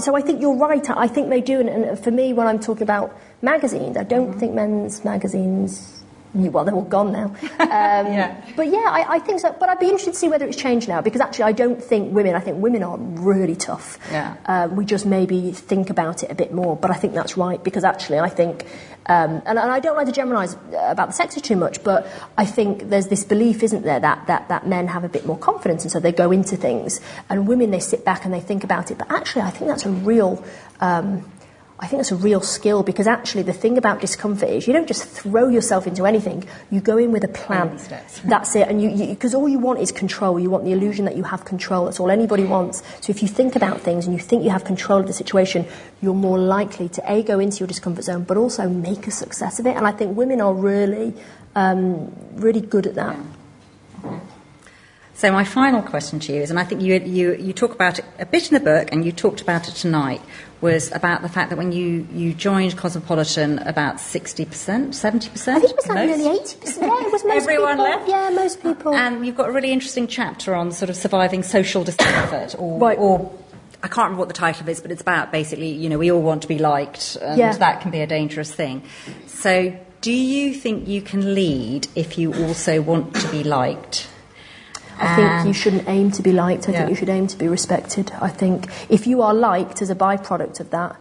so I think you're right. I think they do. And, and for me, when I'm talking about magazines, I don't think men's magazines. Well, they're all gone now. Um, Yeah. But yeah, I, I think so. But I'd be interested to see whether it's changed now because actually, I don't think women. I think women are really tough. Yeah. Um, we just maybe think about it a bit more. But I think that's right because actually, I think, um, and, and I don't like to generalise about the sexes too much, but I think there's this belief, isn't there, that, that, that men have a bit more confidence and so they go into things, and women they sit back and they think about it. But actually, I think that's a real. Um, I think that's a real skill because actually the thing about discomfort is you don't just throw yourself into anything. You go in with a plan. That's it. And you, because all you want is control. You want the illusion that you have control. That's all anybody wants. So if you think about things and you think you have control of the situation, you're more likely to A, go into your discomfort zone, but also make a success of it. And I think women are really, um, really good at that. So my final question to you is, and I think you, you, you talk about it a bit in the book, and you talked about it tonight, was about the fact that when you, you joined Cosmopolitan, about 60%, 70%? I think it was like most- nearly 80%. Yeah, it was most Everyone people. left? Yeah, most people. And you've got a really interesting chapter on sort of surviving social discomfort, or, Right. or I can't remember what the title is, but it's about basically, you know, we all want to be liked, and Yeah. that can be a dangerous thing. So, do you think you can lead if you also want to be liked? I think you shouldn't aim to be liked. I Yeah. think you should aim to be respected. I think if you are liked as a byproduct of that,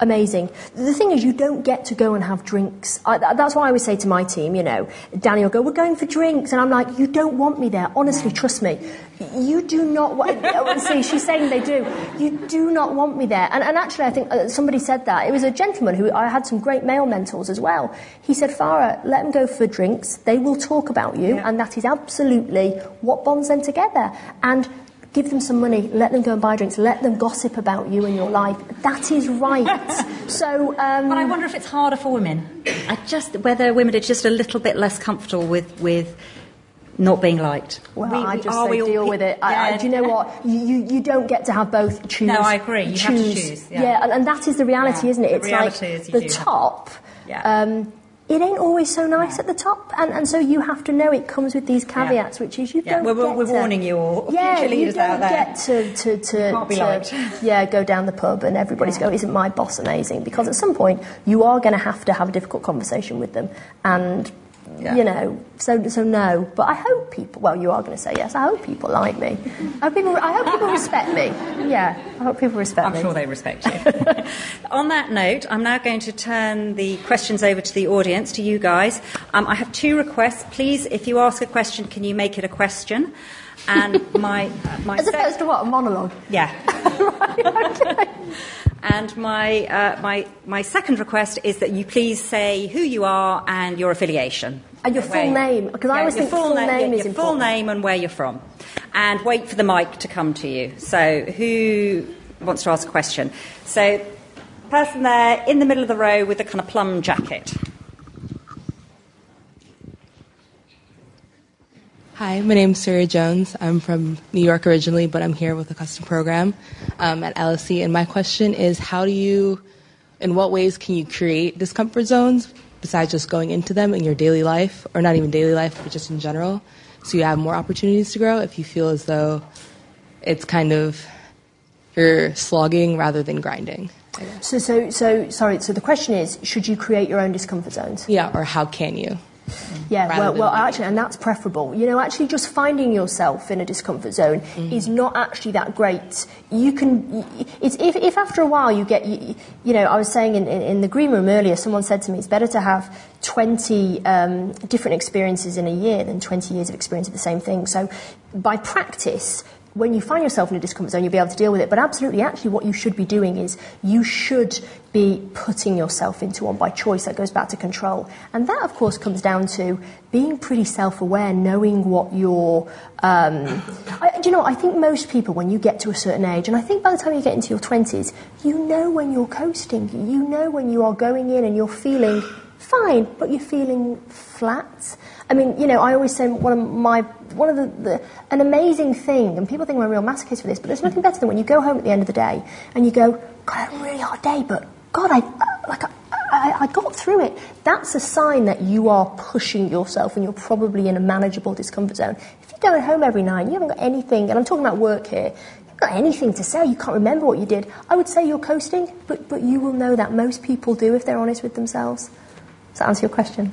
amazing. The thing is, you don't get to go and have drinks. I, th- that's why I always say to my team, you know, Danny will go, "We're going for drinks," and I'm like, "You don't want me there. Honestly, trust me. You do not want." See, she's saying they do. You do not want me there. And, and actually, I think uh, somebody said that. It was a gentleman who I had some great male mentors as well. He said, "Farrah, let them go for drinks. They will talk about you, and that is absolutely what bonds them together." And Give them some money, let them go and buy drinks, let them gossip about you and your life. That is right. so, um, But I wonder if it's harder for women. I just whether women are just a little bit less comfortable with with not being liked. well, We- I just are say we deal pe- with it. I, I, Yeah. do you know what? You, you, you don't get to have both. Choose. No, I agree. You have to choose, yeah. and, and that is the reality, Yeah, isn't it? the It's like is the do have- top. Yeah. Um, it ain't always so nice at the top, and, and so you have to know it comes with these caveats, which is you Yeah, don't. we're- we're- we're to- warning you all, Yeah, you don't out there. get to to to, to- yeah go down the pub and everybody's going. isn't my boss amazing? Because at some point you are going to have to have a difficult conversation with them, and Yeah. you know, so so no. But I hope people. Well, you are going to say yes. I hope people like me. I hope people. I hope people respect me. Yeah, I hope people respect me. I'm sure they respect you. On that note, I'm now going to turn the questions over to the audience, to you guys. Um, I have two requests. Please, if you ask a question, can you make it a question? And my my As sec- opposed to what a monologue. yeah. And my, uh, my, my second request is that you please say who you are and your affiliation. And your full name, because I Yeah, always your think full na- name your, is your full name and where you're from. And wait for the mic to come to you. So, who wants to ask a question? So, person there in the middle of the row with the kind of plum jacket. Hi, my name's Sarah Jones. I'm from New York originally, but I'm here with a custom program um, at LSE. And my question is how do you, in what ways can you create discomfort zones besides just going into them in your daily life, or not even daily life, but just in general, so you have more opportunities to grow if you feel as though it's kind of you're slogging rather than grinding? So, so, so, sorry. So the question is, should you create your own discomfort zones? Yeah, or how can you? Yeah, well, well, actually, and that's preferable. You know, actually, just finding yourself in a discomfort zone Mm-hmm. is not actually that great. You can, it's if, if after a while you get, you, you know, I was saying in, in, in the green room earlier, someone said to me, it's better to have 20 um, different experiences in a year than 20 years of experience of the same thing. So, by practice, when you find yourself in a discomfort zone, you'll be able to deal with it. But absolutely, actually, what you should be doing is you should be putting yourself into one by choice. That goes back to control. And that, of course, comes down to being pretty self aware, knowing what your. Um, I, you know, I think most people, when you get to a certain age, and I think by the time you get into your 20s, you know when you're coasting. You know when you are going in and you're feeling fine, but you're feeling flat. I mean, you know, I always say one of my one of the, the an amazing thing, and people think I'm a real masochist for this, but there's nothing better than when you go home at the end of the day and you go, God, I had a really hard day, but God, I like I, I, I got through it. That's a sign that you are pushing yourself and you're probably in a manageable discomfort zone. If you're going home every night and you haven't got anything, and I'm talking about work here, you haven't got anything to say, you can't remember what you did, I would say you're coasting, but, but you will know that most people do if they're honest with themselves. Does that answer your question?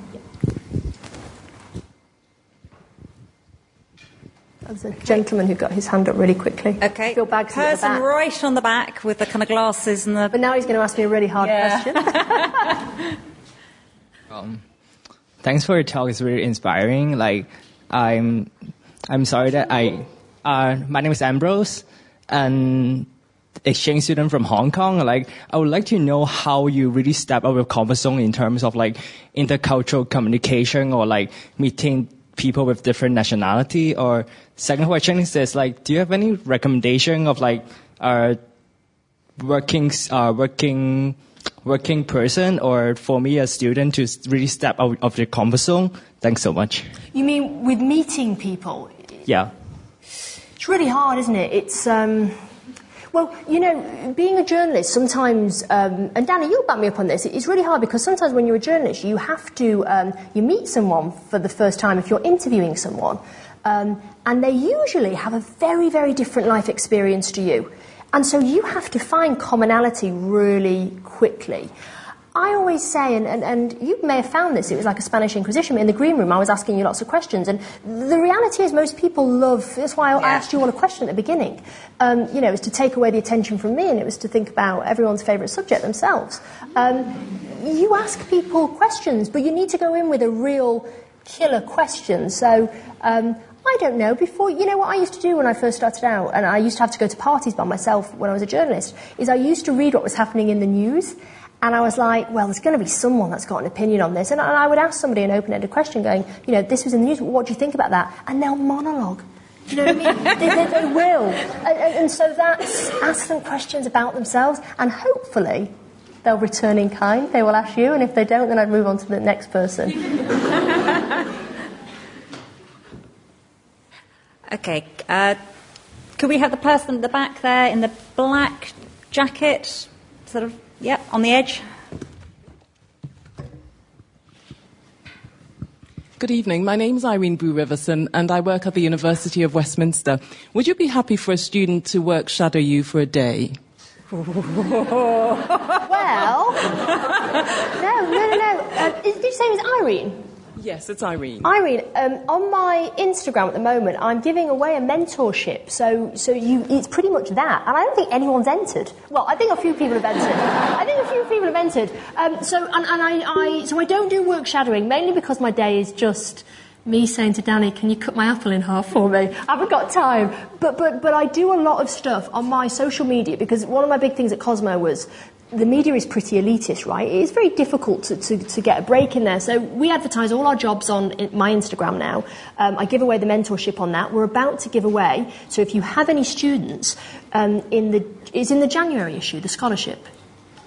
That was a gentleman who got his hand up really quickly. Okay. I feel bad 'cause the person back. right on the back with the kind of glasses and the. But now he's going to ask me a really hard Yeah. question. Thanks for your talk. It's really inspiring. Like, I'm, I'm sorry that I, uh, my name is Ambrose, and exchange student from Hong Kong. Like, I would like to know how you really step out of comfort zone in terms of like intercultural communication or like meeting people with different nationality. Or second question is this: like, do you have any recommendation of like, uh, working, uh, working, working person, or for me a student to really step out of the comfort zone? Thanks so much. you mean with meeting people? Yeah. It's really hard, isn't it? It's um, well, you know, being a journalist sometimes, um, and Danny, you'll back me up on this. It's really hard because sometimes when you're a journalist, you have to um, you meet someone for the first time if you're interviewing someone, um, and they usually have a very very different life experience to you, and so you have to find commonality really quickly. I always say, and, and, and you may have found this, it was like a Spanish Inquisition, in the green room I was asking you lots of questions, and the reality is most people love, that's why I Yeah. asked you all a question at the beginning, um, you know, it was to take away the attention from me, and it was to think about everyone's favourite subject themselves. Um, you ask people questions, but you need to go in with a real killer question, so... Um, I don't know. Before, you know what I used to do when I first started out, and I used to have to go to parties by myself when I was a journalist, is I used to read what was happening in the news, and I was like, well, there's going to be someone that's got an opinion on this. And I would ask somebody an open ended question going, you know, this was in the news, what do you think about that? And they'll monologue. Do you know what I mean? they, they, they will. And, and, so that's, ask them questions about themselves, and hopefully they'll return in kind. They will ask you, and if they don't, then I'd move on to the next person. Okay. Uh, could we have the person at the back there in the black jacket, sort of, yeah, on the edge? Good evening. My name is Irene Brew Riverson, and I work at the University of Westminster. Would you be happy for a student to work shadow you for a day? well, no, no, no, no. Uh, did you say it was Irene? Yes, it's Irene. Irene, um, on my Instagram at the moment, I'm giving away a mentorship. So, so you, it's pretty much that. And I don't think anyone's entered. Well, I think a few people have entered. I think a few people have entered. Um, so, and, and I, I, so I don't do work shadowing, mainly because my day is just me saying to Danny, can you cut my apple in half for me? I haven't got time. But, but, but I do a lot of stuff on my social media because one of my big things at Cosmo was the media is pretty elitist, right? It is very difficult to, to, to, get a break in there. So we advertise all our jobs on my Instagram now. Um, I give away the mentorship on that. We're about to give away. So if you have any students, um, in the is in the January issue, the scholarship.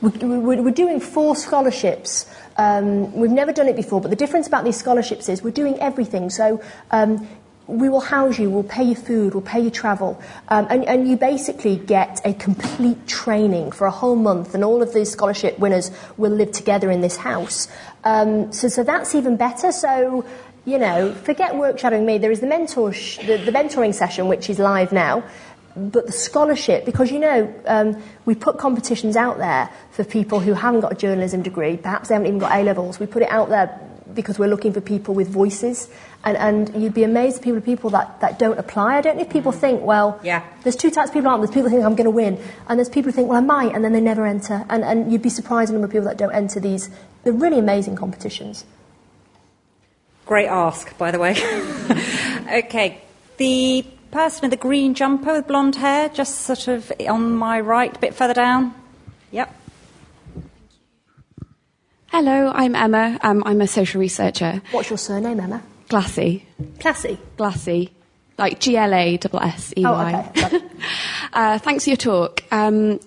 We're, we're, we're doing four scholarships. Um, we've never done it before, but the difference about these scholarships is we're doing everything. So um, we will house you, we'll pay you food, we'll pay you travel, um, and, and, you basically get a complete training for a whole month, and all of these scholarship winners will live together in this house. Um, so, so that's even better. So, you know, forget work shadowing me. There is the mentor, sh- the, the mentoring session, which is live now. But the scholarship, because you know, um, we put competitions out there for people who haven't got a journalism degree, perhaps they haven't even got A levels. We put it out there because we're looking for people with voices. And, and you'd be amazed at people, people that, that don't apply. I don't know if people mm-hmm. think, well, yeah. there's two types of people, aren't there? There's people who think I'm going to win, and there's people who think, well, I might, and then they never enter. And, and you'd be surprised at the number of people that don't enter these. They're really amazing competitions. Great ask, by the way. okay, the person in the green jumper with blonde hair, just sort of on my right, a bit further down. Yep. Hello, I'm Emma. Um, I'm a social researcher. What's your surname, Emma? Glassy. Classy? Glassy. Like G L A S S E Y. Oh, okay. uh, thanks for your talk. Um,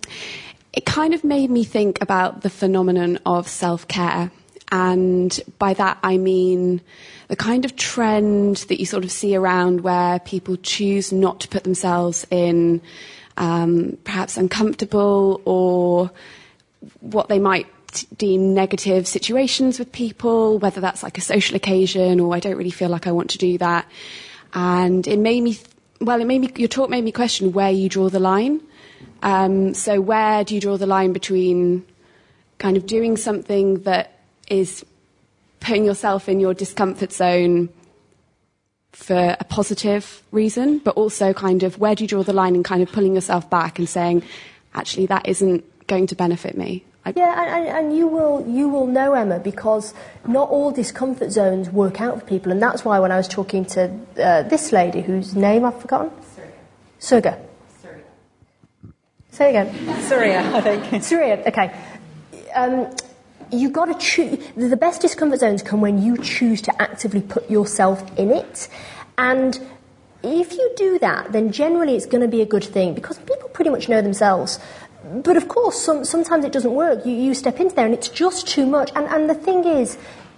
it kind of made me think about the phenomenon of self care. And by that I mean the kind of trend that you sort of see around where people choose not to put themselves in um, perhaps uncomfortable or what they might deem negative situations with people, whether that's like a social occasion or I don't really feel like I want to do that. And it made me, well, it made me, your talk made me question where you draw the line. Um, so where do you draw the line between kind of doing something that is putting yourself in your discomfort zone for a positive reason, but also kind of where do you draw the line and kind of pulling yourself back and saying, actually, that isn't going to benefit me. I yeah, and, and, you will you will know Emma because not all discomfort zones work out for people, and that's why when I was talking to uh, this lady whose name I've forgotten, Surga. Surga. Say again. Surya, I think. Surya. Okay. Um, you've got to choose. The best discomfort zones come when you choose to actively put yourself in it, and if you do that, then generally it's going to be a good thing because people pretty much know themselves but of course, some, sometimes it doesn't work. You, you step into there and it's just too much. And, and the thing is,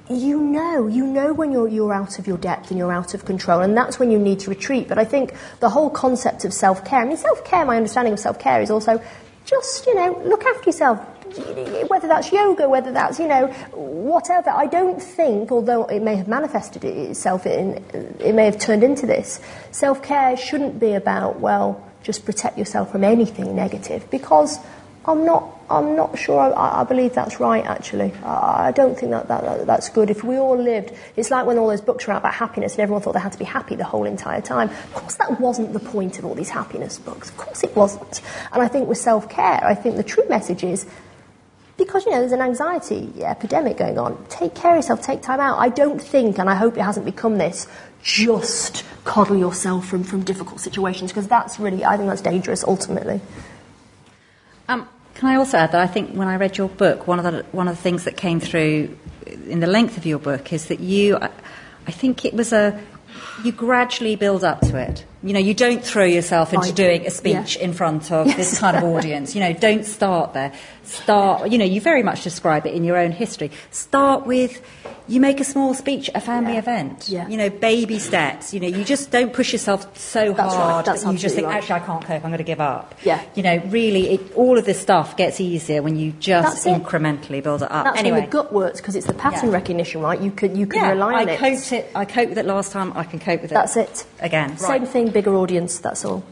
you know, you know when you're, you're out of your depth and you're out of control, and that's when you need to retreat. But I think the whole concept of self care, I mean, self care, my understanding of self care is also just, you know, look after yourself. Whether that's yoga, whether that's, you know, whatever. I don't think, although it may have manifested itself in, it may have turned into this, self care shouldn't be about, well, just protect yourself from anything negative because I'm not, I'm not sure I, I believe that's right actually. I, I don't think that, that, that, that's good. If we all lived, it's like when all those books were out about happiness and everyone thought they had to be happy the whole entire time. Of course that wasn't the point of all these happiness books. Of course it wasn't. And I think with self-care, I think the true message is because you know there's an anxiety epidemic going on. Take care of yourself. Take time out. I don't think, and I hope it hasn't become this just coddle yourself from, from difficult situations because that's really, I think that's dangerous ultimately. Um, can I also add that I think when I read your book, one of the, one of the things that came through in the length of your book is that you, I, I think it was a, you gradually build up to it. You know, you don't throw yourself into I- doing a speech yeah. in front of this kind of audience. You know, don't start there. Start, you know, you very much describe it in your own history. Start with, you make a small speech at a family Yeah. event. Yeah. You know, baby steps. You know, you just don't push yourself so That's right. hard That's that you just think, right. actually, I can't cope, I'm going to give up. Yeah. You know, really, it, all of this stuff gets easier when you just That's it. incrementally build it up. That's anyway. when the gut works because it's the pattern recognition, right? You could you can yeah, rely on I it. coped it. I coped with it last time. I can cope with it. That's it. Again. Same thing, bigger audience. That's all.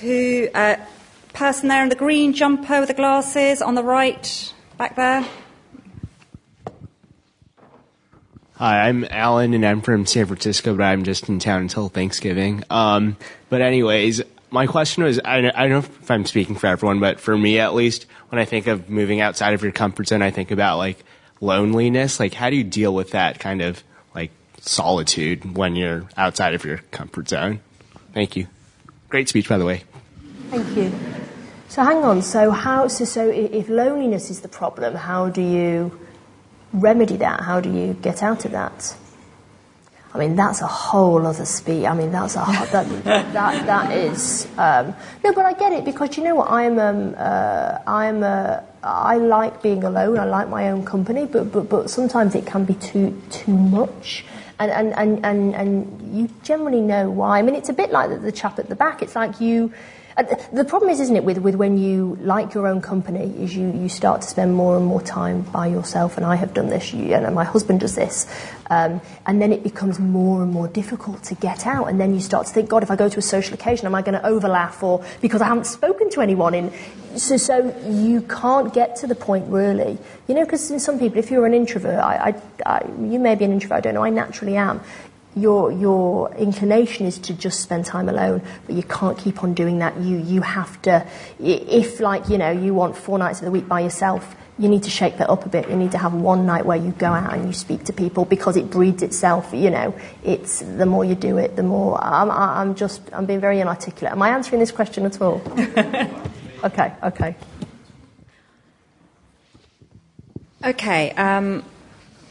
Who? Uh, person there in the green jumper with the glasses on the right, back there. Hi, I'm Alan, and I'm from San Francisco, but I'm just in town until Thanksgiving. Um, but anyways, my question was, I, I don't know if I'm speaking for everyone, but for me at least, when I think of moving outside of your comfort zone, I think about like loneliness. Like, how do you deal with that kind of like solitude when you're outside of your comfort zone? Thank you. Great speech, by the way. Thank you. So hang on. So how? So so if loneliness is the problem, how do you remedy that? How do you get out of that? I mean, that's a whole other speech. I mean, that's a that that that is um, no, but I get it because you know what? I'm um, uh, I'm uh, I like being alone. I like my own company, but but but sometimes it can be too too much. And, and, and, and, and you generally know why. I mean, it's a bit like the, the chap at the back. It's like you. Uh, The problem is, isn't it, with, with when you like your own company, is you, you start to spend more and more time by yourself, and I have done this, you, and my husband does this, um, and then it becomes more and more difficult to get out, and then you start to think, God, if I go to a social occasion, am I going to overlap, or because I haven't spoken to anyone in. So, so you can't get to the point really, you know, because in some people, if you're an introvert, I, I, I, you may be an introvert, I don't know, I naturally am your your inclination is to just spend time alone, but you can't keep on doing that. You you have to, if like you know you want four nights of the week by yourself, you need to shake that up a bit. You need to have one night where you go out and you speak to people because it breeds itself. You know, it's the more you do it, the more. I'm I'm just I'm being very inarticulate. Am I answering this question at all? okay, okay. Okay, um,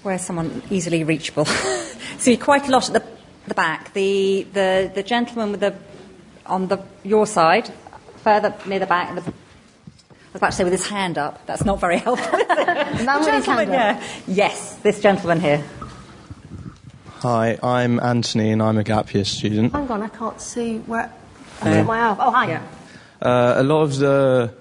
where's someone easily reachable? See, quite a lot at the, the back. The, the, the gentleman with the, on the, your side, further near the back, the, I was about to say with his hand up. That's not very helpful. The man with his hand gentleman up. here. Yes, this gentleman here. Hi, I'm Anthony and I'm a gap year student. Hang on, I can't see where. I got my arm. Oh, hi. Yeah. Uh, a lot of the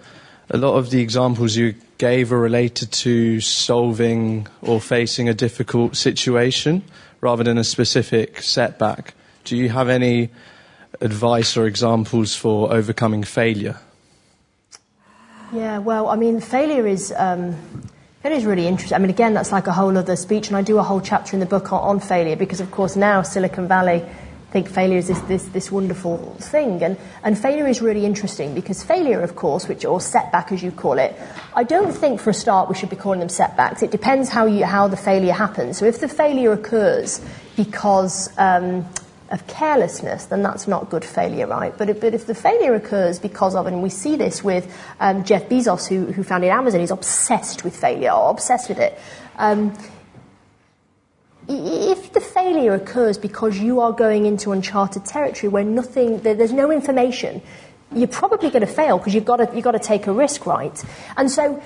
a lot of the examples you gave are related to solving or facing a difficult situation rather than a specific setback. Do you have any advice or examples for overcoming failure? Yeah, well, I mean, failure is um, really interesting. I mean, again, that's like a whole other speech, and I do a whole chapter in the book on, on failure because, of course, now Silicon Valley think failure is this, this, this wonderful thing, and, and failure is really interesting because failure, of course, which or setback as you call it, I don't think for a start we should be calling them setbacks. It depends how you how the failure happens. So if the failure occurs because um, of carelessness, then that's not good failure, right? But if, but if the failure occurs because of, and we see this with um, Jeff Bezos, who, who founded Amazon, he's obsessed with failure, or obsessed with it. Um, if the failure occurs because you are going into uncharted territory where nothing, there's no information, you're probably going to fail because you've got to, you've got to take a risk, right? And so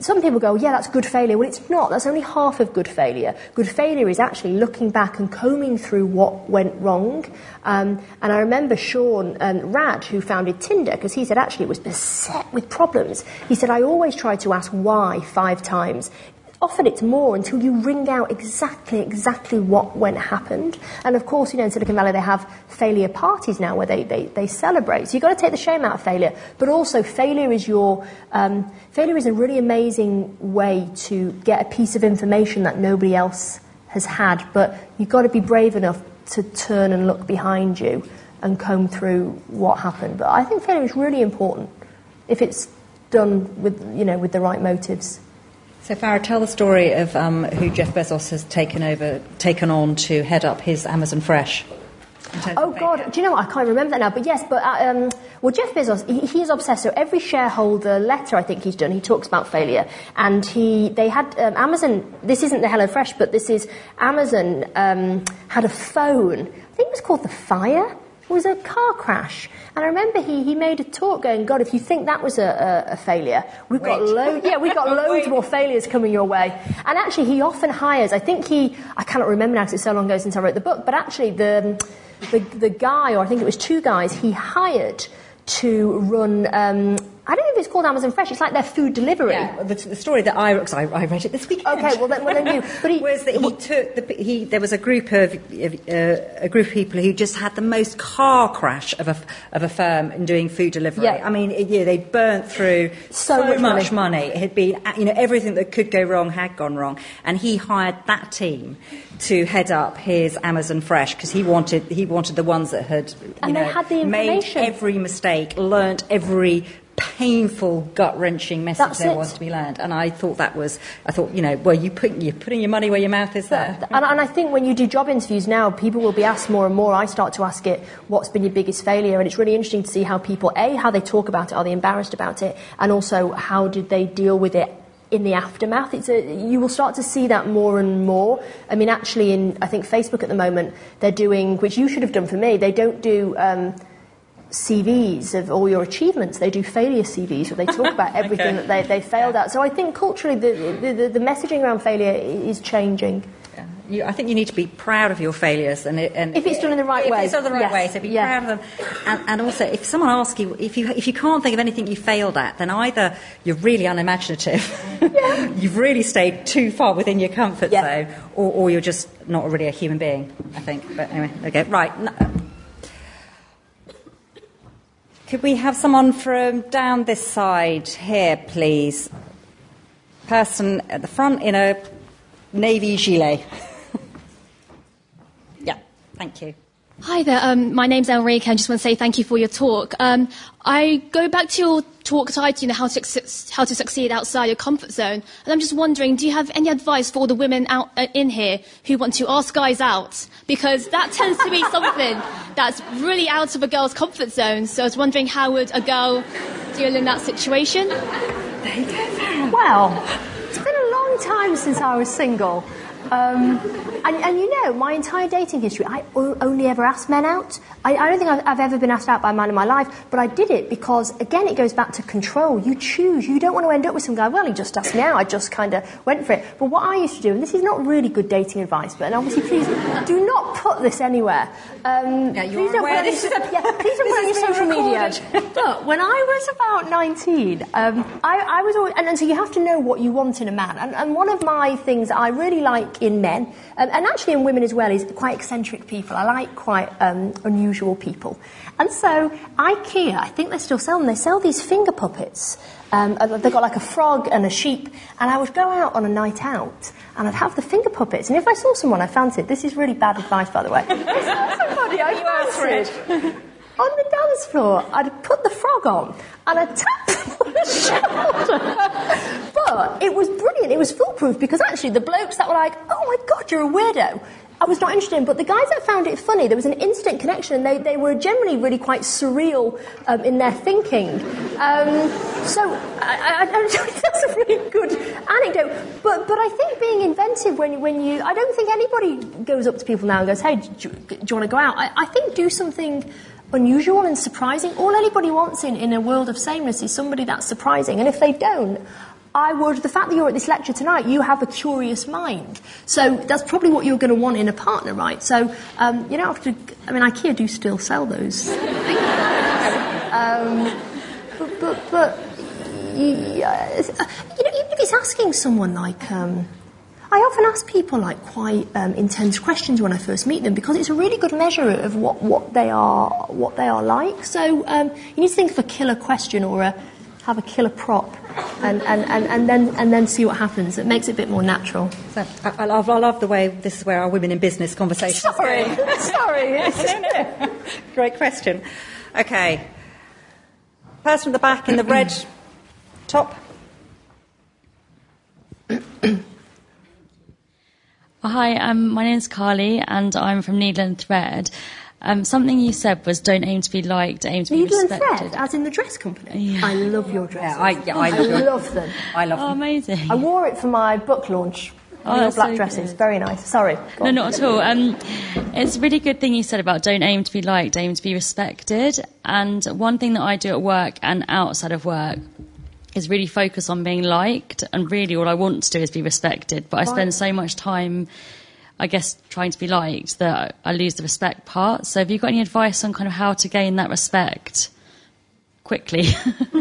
some people go, yeah, that's good failure. Well, it's not. That's only half of good failure. Good failure is actually looking back and combing through what went wrong. Um, and I remember Sean um, Rad, who founded Tinder, because he said actually it was beset with problems. He said, I always try to ask why five times. Often it's more until you ring out exactly, exactly what went happened. And of course, you know, in Silicon Valley they have failure parties now where they, they, they celebrate. So you've got to take the shame out of failure. But also failure is your, um, failure is a really amazing way to get a piece of information that nobody else has had. But you've got to be brave enough to turn and look behind you and comb through what happened. But I think failure is really important if it's done with, you know, with the right motives. So, Farrah, tell the story of um, who Jeff Bezos has taken over, taken on to head up his Amazon Fresh. Oh God, do you know what? I can't remember that now. But yes, but uh, um, well, Jeff Bezos, he, he's obsessed. So every shareholder letter I think he's done, he talks about failure. And he, they had um, Amazon. This isn't the HelloFresh, but this is Amazon um, had a phone. I think it was called the Fire. Was a car crash. And I remember he, he made a talk going, God, if you think that was a, a, a failure, we've got loads, yeah, we've got loads more failures coming your way. And actually, he often hires, I think he, I cannot remember now because it's so long ago since I wrote the book, but actually the, the, the guy, or I think it was two guys, he hired to run, um, I don't know if it's called Amazon Fresh, it's like their food delivery. Yeah, the, the story that I, I, I read it this weekend. Okay, well then, well then you, but he, was that he took the, he, there was a group of, uh, a group of people who just had the most car crash of a, of a firm in doing food delivery. Yeah. I mean, it, yeah, they burnt through So much much money. money. It had been, uh, you know, everything that could go wrong had gone wrong. And he hired that team to head up his Amazon Fresh because he wanted, he wanted the ones that had, you And they know, had the made every mistake, learnt every painful, gut-wrenching message That's there it. was to be learned. And I thought that was, I thought, you know, well, you put, you're putting your money where your mouth is there. And, and I think when you do job interviews now, people will be asked more and more. I start to ask it, what's been your biggest failure? And it's really interesting to see how people, A, how they talk about it, are they embarrassed about it? And also, how did they deal with it in the aftermath? It's a, you will start to see that more and more. I mean, actually, in, I think Facebook at the moment, they're doing, which you should have done for me, they don't do, um, CVs of all your achievements. They do failure CVs where they talk about everything that they, they failed at. So I think culturally the, the, the, the messaging around failure is changing. Yeah. You, I think you need to be proud of your failures, and, and If it's done in the right if way. it's done the right Yes. way, so be Yeah. proud of them. And, and also, if someone asks you if you if you can't think of anything you failed at, then either you're really unimaginative, you've really stayed too far within your comfort Yeah. zone, or, or you're just not really a human being. I think. But anyway, okay, right. n- Could we have someone from down this side here, please? Person at the front in a navy gilet. yeah, thank you. Hi there, um, my name's Elrika. I just want to say thank you for your talk. Um, I go back to your talk title, you know, how to, how to succeed outside your comfort zone. And I'm just wondering, do you have any advice for all the women out uh, in here who want to ask guys out? Because that tends to be something that's really out of a girl's comfort zone. So I was wondering, how would a girl deal in that situation? Well, it's been a long time since I was single. Um, and, and you know, my entire dating history, I o- only ever asked men out. I, I don't think I've, I've ever been asked out by a man in my life, but I did it because, again, it goes back to control. You choose. You don't want to end up with some guy, well, he just asked me out. I just kind of went for it. But what I used to do, and this is not really good dating advice, but and obviously, please do not put this anywhere. Um, Yeah, you please don't aware put it this on- is a- yeah, please don't put it on your social being media. recorded. But when I was about 19, um, I, I was always, and, and so you have to know what you want in a man. And, and one of my things I really like in men, um, and actually in women as well, is quite eccentric people. I like quite um, unusual people. And so IKEA, I think they still sell them, they sell these finger puppets. Um, they've got like a frog and a sheep. And I would go out on a night out and I'd have the finger puppets. And if I saw someone I fancied, this is really bad advice, by the way. If I saw somebody I fancied, on the dance floor, I'd put the frog on and I'd tap them on the shoulder. But it was brilliant. It was foolproof because actually the blokes that were like, oh my God, you're a weirdo. I was not interested in, but the guys that found it funny, there was an instant connection, and they, they were generally really quite surreal um, in their thinking. Um, so I, I, I, that's a really good anecdote. But, but I think being inventive when, when you, I don't think anybody goes up to people now and goes, hey, do, you- want to go out? I, I think do something unusual and surprising. All anybody wants in, in a world of sameness is somebody that's surprising. And if they don't, I would, the fact that you're at this lecture tonight, you have a curious mind. So that's probably what you're going to want in a partner, right? So um, you don't have to, I mean, IKEA do still sell those. um, but, but, but yeah, you know, even if it's asking someone like, um, I often ask people like quite um, intense questions when I first meet them because it's a really good measure of what, what they are what they are like. So um, you need to think of a killer question or a, have a killer prop, and, and, and, and then and then see what happens. It makes it a bit more natural. So I, I, love, I love the way this is where our women in business conversation. Sorry, sorry. no, no. Great question. Okay. Person at the back in the red top. Hi, um, my name is Carly, and I'm from Needle and Thread. Um, something you said was don't aim to be liked, aim to be Needle and respected. thread, as in the dress company. I love your dresses. Yeah, I- yeah, I love your- love them. I love Oh, them. amazing. I wore it for my book launch Oh, your black so dresses. good. Very nice. Sorry. Go No, on. not at all. Um, it's a really good thing you said about don't aim to be liked, aim to be respected. And one thing that I do at work and outside of work is really focus on being liked. And really, all I want to do is be respected. But I Right. spend so much time, I guess, trying to be liked that I lose the respect part. So, have you got any advice on kind of how to gain that respect quickly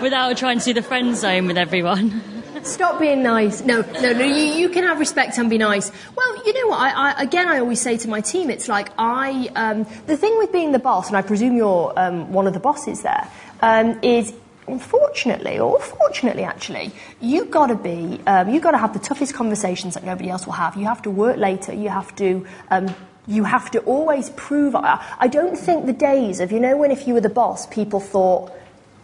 without trying to do the friend zone with everyone? Stop being nice. No, no, no. You, you can have respect and be nice. Well, you know what? I, I, again, I always say to my team, it's like I. Um, the thing with being the boss, and I presume you're um, one of the bosses there, um, is unfortunately, or fortunately, actually, you've got to be. Um, you've got to have the toughest conversations that nobody else will have. You have to work later. You have to. Um, you have to always prove. I, I don't think the days of you know when if you were the boss, people thought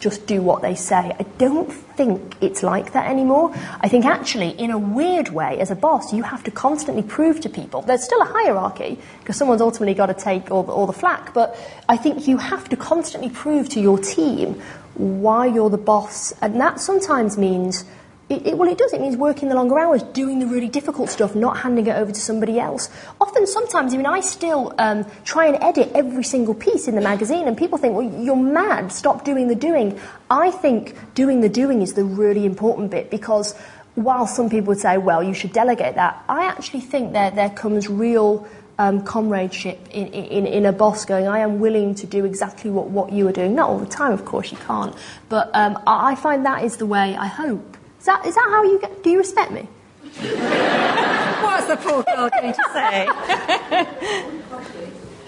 just do what they say. I don't think it's like that anymore. I think actually, in a weird way, as a boss, you have to constantly prove to people. There's still a hierarchy because someone's ultimately got to take all the, all the flack, but I think you have to constantly prove to your team why you're the boss, and that sometimes means. It, it, well, it does. It means working the longer hours, doing the really difficult stuff, not handing it over to somebody else. Often, sometimes, I mean, I still um, try and edit every single piece in the magazine, and people think, well, you're mad, stop doing the doing. I think doing the doing is the really important bit because while some people would say, well, you should delegate that, I actually think that there comes real um, comradeship in, in, in a boss going, I am willing to do exactly what, what you are doing. Not all the time, of course, you can't. But um, I I find that is the way I hope. Is that, is that how you get, do you respect me? What's the poor girl going to say?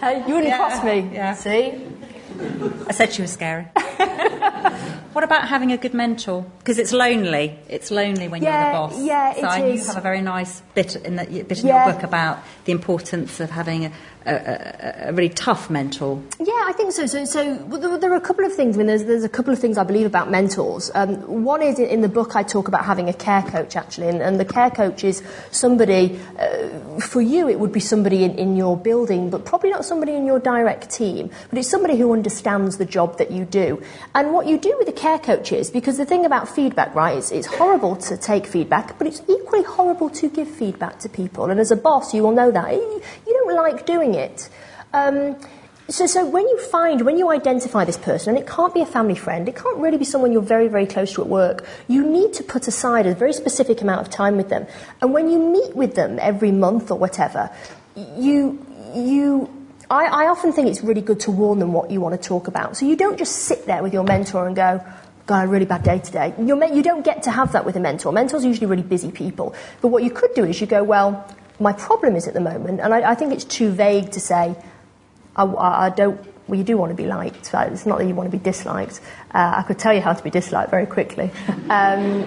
Hey, you wouldn't Yeah, cross me. yeah. See? I said she was scary. what about having a good mentor? Because it's lonely. It's lonely when Yeah, you're the boss. yeah, so it I- you have a very nice bit in, the, bit in Yeah. your book about the importance of having a, a, a, really tough mentor. Yeah, I think so. So, so there, there are a couple of things. I mean, there's, there's a couple of things I believe about mentors. Um, one is in, in the book I talk about having a care coach, actually, and, and the care coach is somebody, uh, for you, it would be somebody in, in your building, but probably not somebody in your direct team, but it's somebody who understands the job that you do. And what you do with a care coaches because the thing about feedback, right, it's, it's horrible to take feedback, but it's equally horrible to give feedback to people. And as a boss, you will know that. You, you don't like doing it. Um, so, so when you find, when you identify this person, and it can't be a family friend, it can't really be someone you're very, very close to at work, you need to put aside a very specific amount of time with them. And when you meet with them every month or whatever, you, you, I, I often think it's really good to warn them what you want to talk about. So you don't just sit there with your mentor and go, God, I a really bad day today. Me- you don't get to have that with a mentor. Mentors are usually really busy people. But what you could do is you go, well, my problem is at the moment, and I, I think it's too vague to say, I, I I don't. Well, you do want to be liked. It's not that you want to be disliked. Uh, I could tell you how to be disliked very quickly. Um,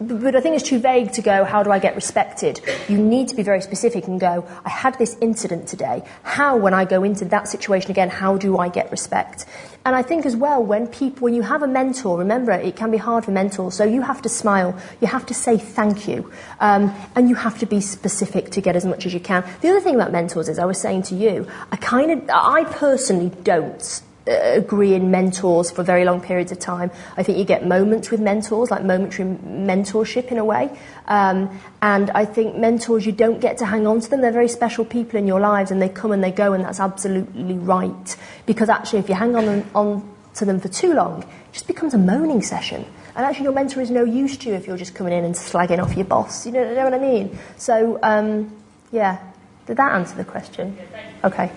but I think it's too vague to go, how do I get respected? You need to be very specific and go, I had this incident today. How, when I go into that situation again, how do I get respect? And I think as well, when people, when you have a mentor, remember it can be hard for mentors, so you have to smile, you have to say thank you, um, and you have to be specific to get as much as you can. The other thing about mentors is, I was saying to you, I kind of, I personally don't agree in mentors for very long periods of time. I think you get moments with mentors, like momentary mentorship in a way. Um, and I think mentors, you don't get to hang on to them. They're very special people in your lives and they come and they go and that's absolutely right. Because actually, if you hang on, on to them for too long, it just becomes a moaning session. And actually, your mentor is no use to you if you're just coming in and slagging off your boss. You know, you know what I mean? So, um, yeah. Did that answer the question? Okay.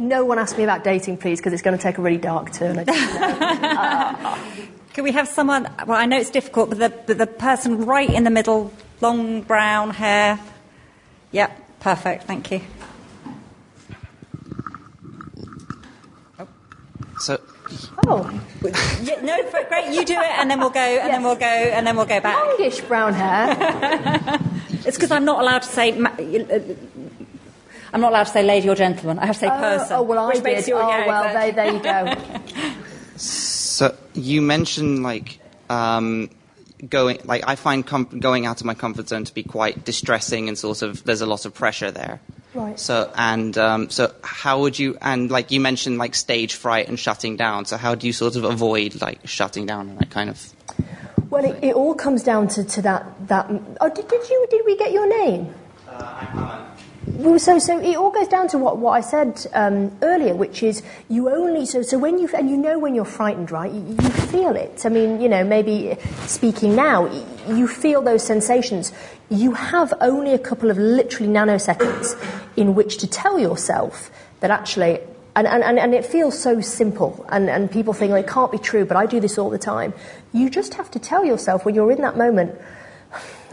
No one ask me about dating, please, because it's going to take a really dark turn. I just. Can we have someone? Well, I know it's difficult, but the, but the person right in the middle, long brown hair. Yep, perfect. Thank you. So, oh, Yeah, no, f- great. You do it, and then we'll go, and then we'll go, and then we'll go back. longish brown hair. It's because I'm not allowed to say. Ma- uh, I'm not allowed to say lady or gentleman. I have to say Oh, person. oh, well, I which makes did. you- Oh, yeah, well, exactly. there, there you go. so you mentioned like um, going, like I find com- going out of my comfort zone to be quite distressing and sort of there's a lot of pressure there. Right. So and um, so how would you and like you mentioned like stage fright and shutting down. So how do you sort of avoid like shutting down and that kind of? Well, it, it all comes down to, to that that. Oh, did, did you did we get your name? Well, so, so it all goes down to what, what I said um, earlier, which is you only so so when you and you know when you're frightened, right? You, you feel it. I mean, you know, maybe speaking now, you feel those sensations. You have only a couple of literally nanoseconds in which to tell yourself that actually. And, and, and it feels so simple, and, and people think well, it can't be true, but I do this all the time. You just have to tell yourself when you're in that moment,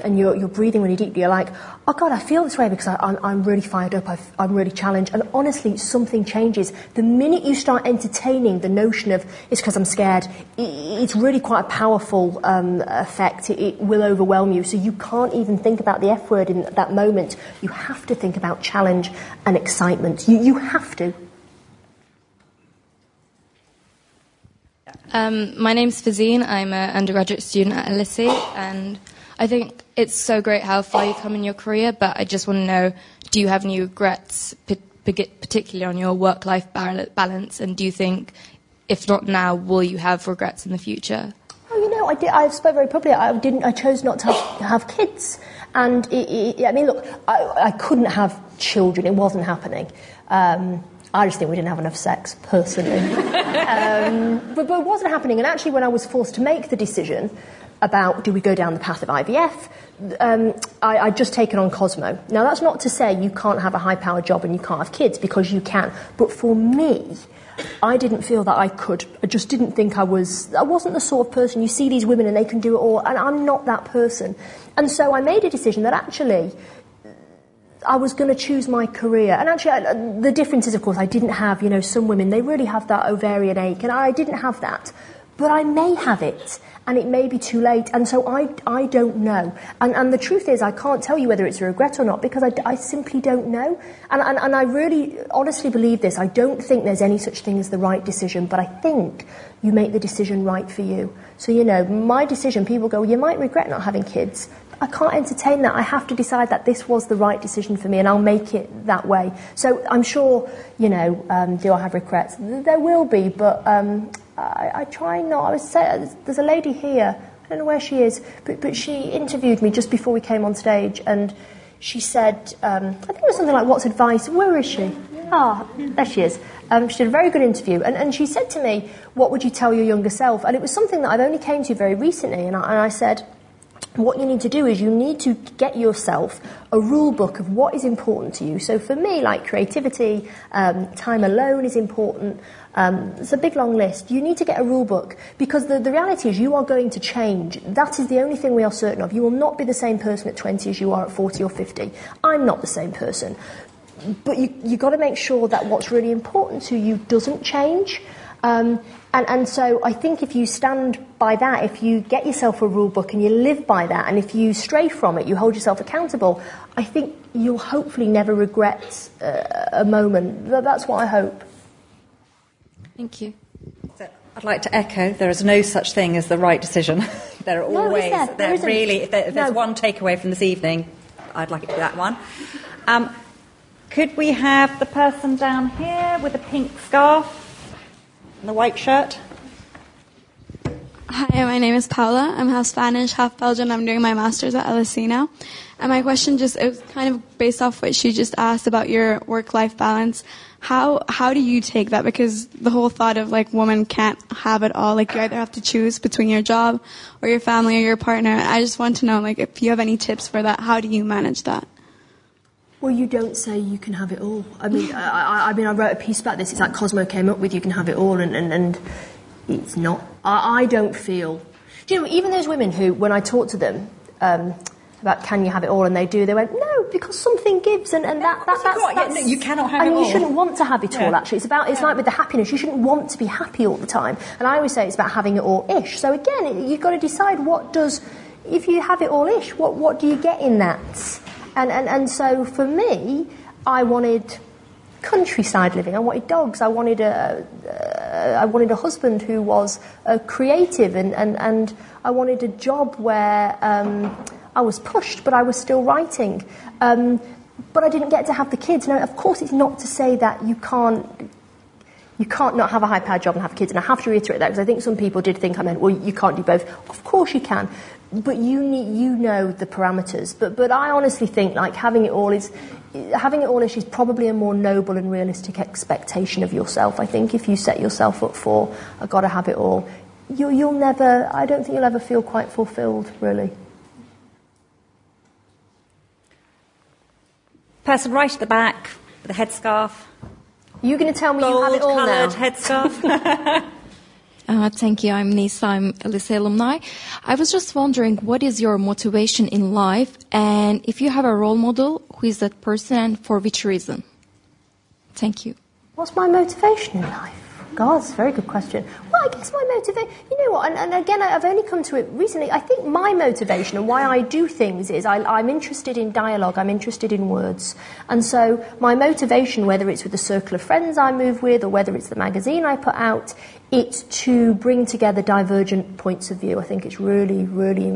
and you're, you're breathing really deeply, you're like, oh God, I feel this way because I, I'm, I'm really fired up, I've, I'm really challenged. And honestly, something changes. The minute you start entertaining the notion of it's because I'm scared, i it's really quite a powerful um, effect. It, it will overwhelm you. So you can't even think about the F word in that moment. You have to think about challenge and excitement. You, you have to. Um, my name's Fazine. I'm an undergraduate student at LSE, and I think it's so great how far you've come in your career. But I just want to know: Do you have any regrets, particularly on your work-life balance? And do you think, if not now, will you have regrets in the future? Oh, you know, I did. I spoke very publicly. I didn't. I chose not to have, have kids, and it, it, I mean, look, I, I, couldn't have children. It wasn't happening. Um, I just think we didn't have enough sex, personally. um, but, but it wasn't happening. And actually, when I was forced to make the decision about do we go down the path of IVF, um, I, I'd just taken on Cosmo. Now, that's not to say you can't have a high powered job and you can't have kids, because you can. But for me, I didn't feel that I could. I just didn't think I was. I wasn't the sort of person you see these women and they can do it all, and I'm not that person. And so I made a decision that actually I was going to choose my career. And actually, I, the difference is, of course, I didn't have, you know, some women, they really have that ovarian ache, and I didn't have that. But I may have it, and it may be too late, and so I, I don't know. And, and the truth is, I can't tell you whether it's a regret or not, because I, I simply don't know. And, and, and I really honestly believe this. I don't think there's any such thing as the right decision, but I think you make the decision right for you. So, you know, my decision, people go, well, you might regret not having kids. I can't entertain that. I have to decide that this was the right decision for me, and I'll make it that way. So I'm sure, you know, um, do I have regrets? There will be, but um, I, I, try not. I was say, there's a lady here. I don't know where she is, but, but she interviewed me just before we came on stage, and she said, um, I think it was something like, "What's advice?" Where is she? Ah, there she is. Um, she did a very good interview, and, and she said to me, "What would you tell your younger self?" And it was something that I've only came to very recently, and I, and I said what you need to do is you need to get yourself a rule book of what is important to you. So for me, like creativity, um, time alone is important. Um, it's a big long list. You need to get a rule book because the, the reality is you are going to change. That is the only thing we are certain of. You will not be the same person at 20 as you are at 40 or 50. I'm not the same person. But you, you've got to make sure that what's really important to you doesn't change. Um, and, and so I think if you stand by that, if you get yourself a rule book and you live by that, and if you stray from it, you hold yourself accountable, I think you'll hopefully never regret uh, a moment. That's what I hope. Thank you. So I'd like to echo there is no such thing as the right decision. there are no, always, there? there there really, if, there, if there's no. one takeaway from this evening, I'd like it to be that one. Um, could we have the person down here with the pink scarf? And the white shirt. Hi, my name is Paula. I'm half Spanish, half Belgian. I'm doing my master's at LSE now. And my question just it was kind of based off what she just asked about your work-life balance. How how do you take that? Because the whole thought of like women can't have it all. Like you either have to choose between your job or your family or your partner. I just want to know like if you have any tips for that. How do you manage that? Well, you don't say you can have it all. I mean, I, I, I mean, I wrote a piece about this. It's like Cosmo came up with, you can have it all, and, and, and it's not. I, I don't feel. Do you know, even those women who, when I talk to them um, about can you have it all, and they do, they went, no, because something gives, and, and that, that, that's, you, that's, no, you cannot have and it all. you shouldn't want to have it Yeah. all, actually. It's about, it's Yeah. like with the happiness, you shouldn't want to be happy all the time. And I always say it's about having it all-ish. So again, it, you've got to decide what does, if you have it all-ish, what, what do you get in that? And, and, and so for me, I wanted countryside living. I wanted dogs. I wanted a, uh, I wanted a husband who was uh, creative, and, and, and I wanted a job where um, I was pushed, but I was still writing. Um, but I didn't get to have the kids. Now, of course, it's not to say that you can't you can't not have a high powered job and have kids. And I have to reiterate that because I think some people did think I meant, well, you can't do both. Of course you can. But you need, you know the parameters. But, but I honestly think like having it all is, having it all is, probably a more noble and realistic expectation of yourself. I think if you set yourself up for, I've got to have it all, you, you'll never, I don't think you'll ever feel quite fulfilled, really. Person right at the back with a headscarf. You going to tell me you have it all now? Headscarf. Uh, thank you. I'm Nisa. I'm LSE alumni. I was just wondering, what is your motivation in life? And if you have a role model, who is that person and for which reason? Thank you. What's my motivation in life? God, a very good question. Well, I guess my motivation, you know what, and, and, again, I've only come to it recently. I think my motivation and why I do things is I, I'm interested in dialogue, I'm interested in words. And so my motivation, whether it's with the circle of friends I move with or whether it's the magazine I put out, it's to bring together divergent points of view. I think it's really, really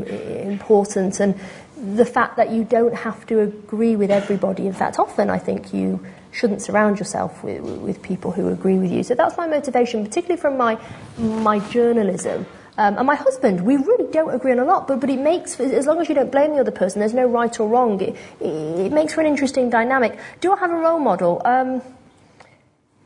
important. And the fact that you don't have to agree with everybody, in fact, often I think you shouldn't surround yourself with, with people who agree with you. So that's my motivation, particularly from my, my journalism. Um, and my husband, we really don't agree on a lot, but, but it makes, as long as you don't blame the other person, there's no right or wrong, it, it makes for an interesting dynamic. Do I have a role model? Um,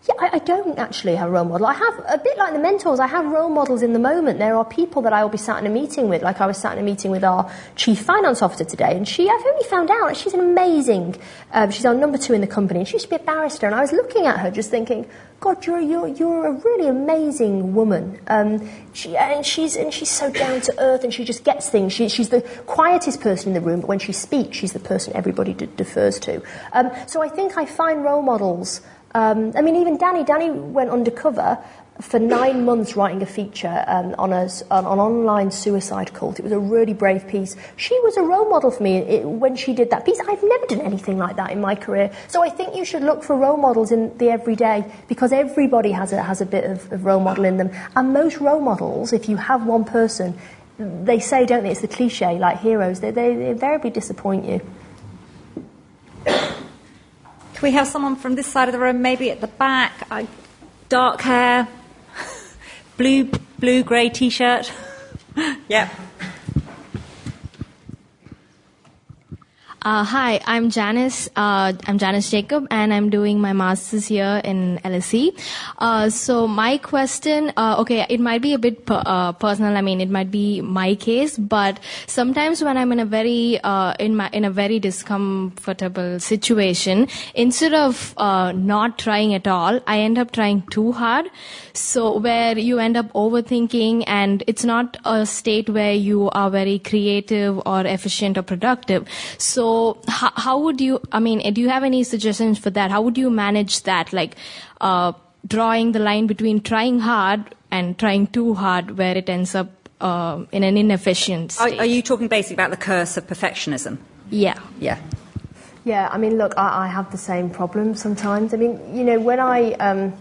yeah, I, I, don't actually have a role model. I have, a bit like the mentors, I have role models in the moment. There are people that I will be sat in a meeting with, like I was sat in a meeting with our chief finance officer today, and she, I've only found out, she's an amazing, um, she's our number two in the company, and she used to be a barrister, and I was looking at her just thinking, God, you're, you're, you're a really amazing woman. Um, she, and, she's, and she's so down to earth, and she just gets things. She, she's the quietest person in the room, but when she speaks, she's the person everybody d- defers to. Um, so I think I find role models um, I mean, even Danny, Danny went undercover for nine months writing a feature um, on, a, on an online suicide cult. It was a really brave piece. She was a role model for me it, when she did that piece. I've never done anything like that in my career. So I think you should look for role models in the everyday because everybody has a, has a bit of, of role model in them. And most role models, if you have one person, they say, don't they, it's the cliche, like heroes, they, they, they invariably disappoint you. We have someone from this side of the room, maybe at the back? Dark hair, blue, blue grey t-shirt. yep. Uh, hi, I'm Janice. Uh, I'm Janice Jacob, and I'm doing my master's here in LSE. Uh, so my question, uh, okay, it might be a bit per, uh, personal. I mean, it might be my case, but sometimes when I'm in a very uh, in my in a very discomfortable situation, instead of not trying at all, I end up trying too hard. So where you end up overthinking, and it's not a state where you are very creative or efficient or productive. So how, how would you, I mean, do you have any suggestions for that? How would you manage that? Like, uh, drawing the line between trying hard and trying too hard where it ends up uh, in an inefficient state. Are, are, you talking basically about the curse of perfectionism? Yeah. Yeah. Yeah, I mean, look, I, I have the same problem sometimes. I mean, you know, when I. Um,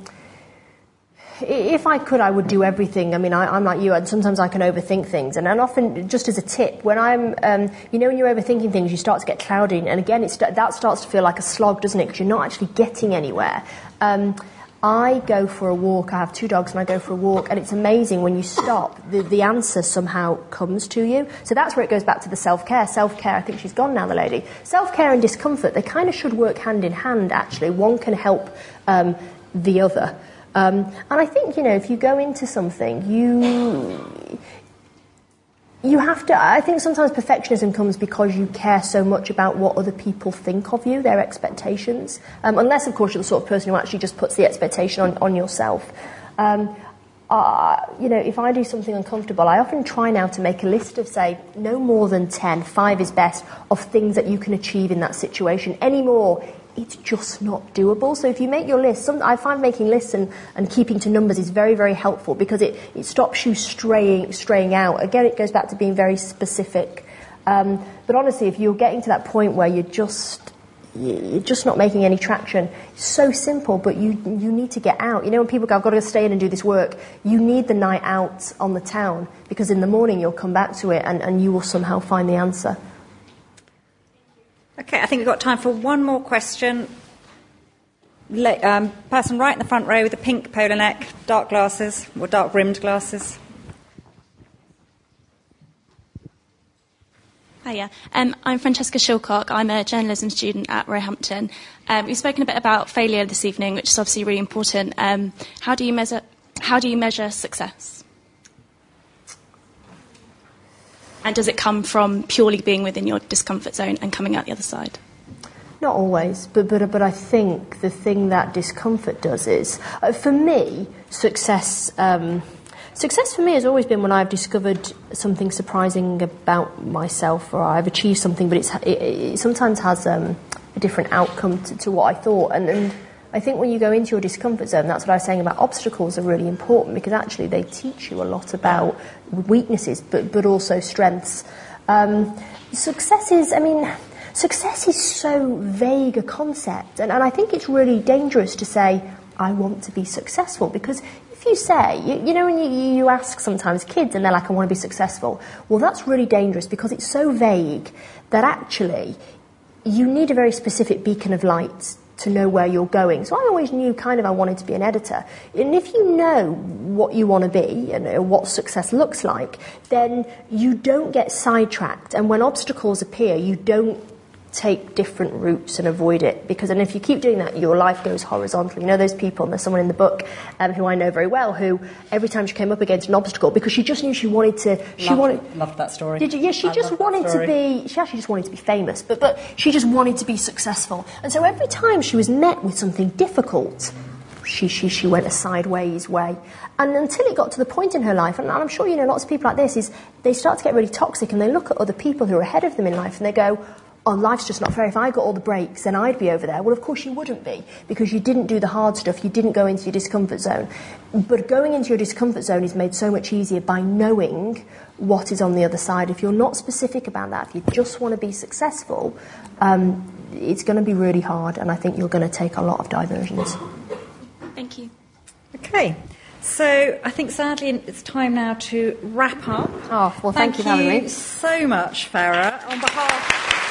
if I could, I would do everything. I mean, I, am like you, and sometimes I can overthink things. And, and often, just as a tip, when I'm, um, you know, when you're overthinking things, you start to get cloudy. And again, it's, that starts to feel like a slog, doesn't it? Because you're not actually getting anywhere. Um, I go for a walk. I have two dogs, and I go for a walk, and it's amazing when you stop. The, the answer somehow comes to you. So that's where it goes back to the self care. Self care. I think she's gone now, the lady. Self care and discomfort. They kind of should work hand in hand. Actually, one can help um, the other. Um, and I think, you know, if you go into something, you, you have to, I think sometimes perfectionism comes because you care so much about what other people think of you, their expectations. Um, unless, of course, you're the sort of person who actually just puts the expectation on, on yourself. Um, uh, you know, if I do something uncomfortable, I often try now to make a list of, say, no more than 10, five is best, of things that you can achieve in that situation. Any more it's just not doable. So if you make your list, some, I find making lists and, and keeping to numbers is very, very helpful because it, it stops you straying, straying out. Again, it goes back to being very specific. Um, but honestly, if you're getting to that point where you're just you're just not making any traction. It's so simple, but you you need to get out. You know, when people go, I've got to stay in and do this work, you need the night out on the town because in the morning you'll come back to it and, and you will somehow find the answer. Okay, I think we've got time for one more question. Le- um, person right in the front row with a pink polo neck, dark glasses, or dark rimmed glasses. Hiya, um, I'm Francesca Shilcock. I'm a journalism student at Roehampton. Um, we've spoken a bit about failure this evening, which is obviously really important. Um, how do you measure? How do you measure success? And does it come from purely being within your discomfort zone and coming out the other side? Not always, but, but, but I think the thing that discomfort does is, uh, for me, success. Um, success for me has always been when I've discovered something surprising about myself or I've achieved something, but it's, it, it sometimes has um, a different outcome to, to what I thought. And, and I think when you go into your discomfort zone, that's what I was saying about obstacles are really important because actually they teach you a lot about weaknesses, but, but also strengths. Um, success is, I mean, success is so vague a concept, and, and I think it's really dangerous to say, I want to be successful because if you say, you, you know, when you, you ask sometimes kids and they're like, I want to be successful, well, that's really dangerous because it's so vague that actually you need a very specific beacon of light to know where you're going. So I always knew kind of I wanted to be an editor. And if you know what you want to be and what success looks like, then you don't get sidetracked. And when obstacles appear, you don't take different routes and avoid it because and if you keep doing that your life goes horizontal you know those people and there's someone in the book um, who I know very well who every time she came up against an obstacle because she just knew she wanted to she loved, wanted loved that story. Did you? Yeah she I just wanted to be she actually just wanted to be famous but but she just wanted to be successful. And so every time she was met with something difficult she, she, she went a sideways way. And until it got to the point in her life, and I'm sure you know lots of people like this, is they start to get really toxic and they look at other people who are ahead of them in life and they go, oh, life's just not fair. If I got all the breaks, then I'd be over there. Well, of course you wouldn't be because you didn't do the hard stuff. You didn't go into your discomfort zone. But going into your discomfort zone is made so much easier by knowing what is on the other side. If you're not specific about that, if you just want to be successful, um, it's going to be really hard, and I think you're going to take a lot of diversions. Thank you. Okay. So I think sadly it's time now to wrap up. Oh, well, thank, thank you for having me. so much, Farrah, on behalf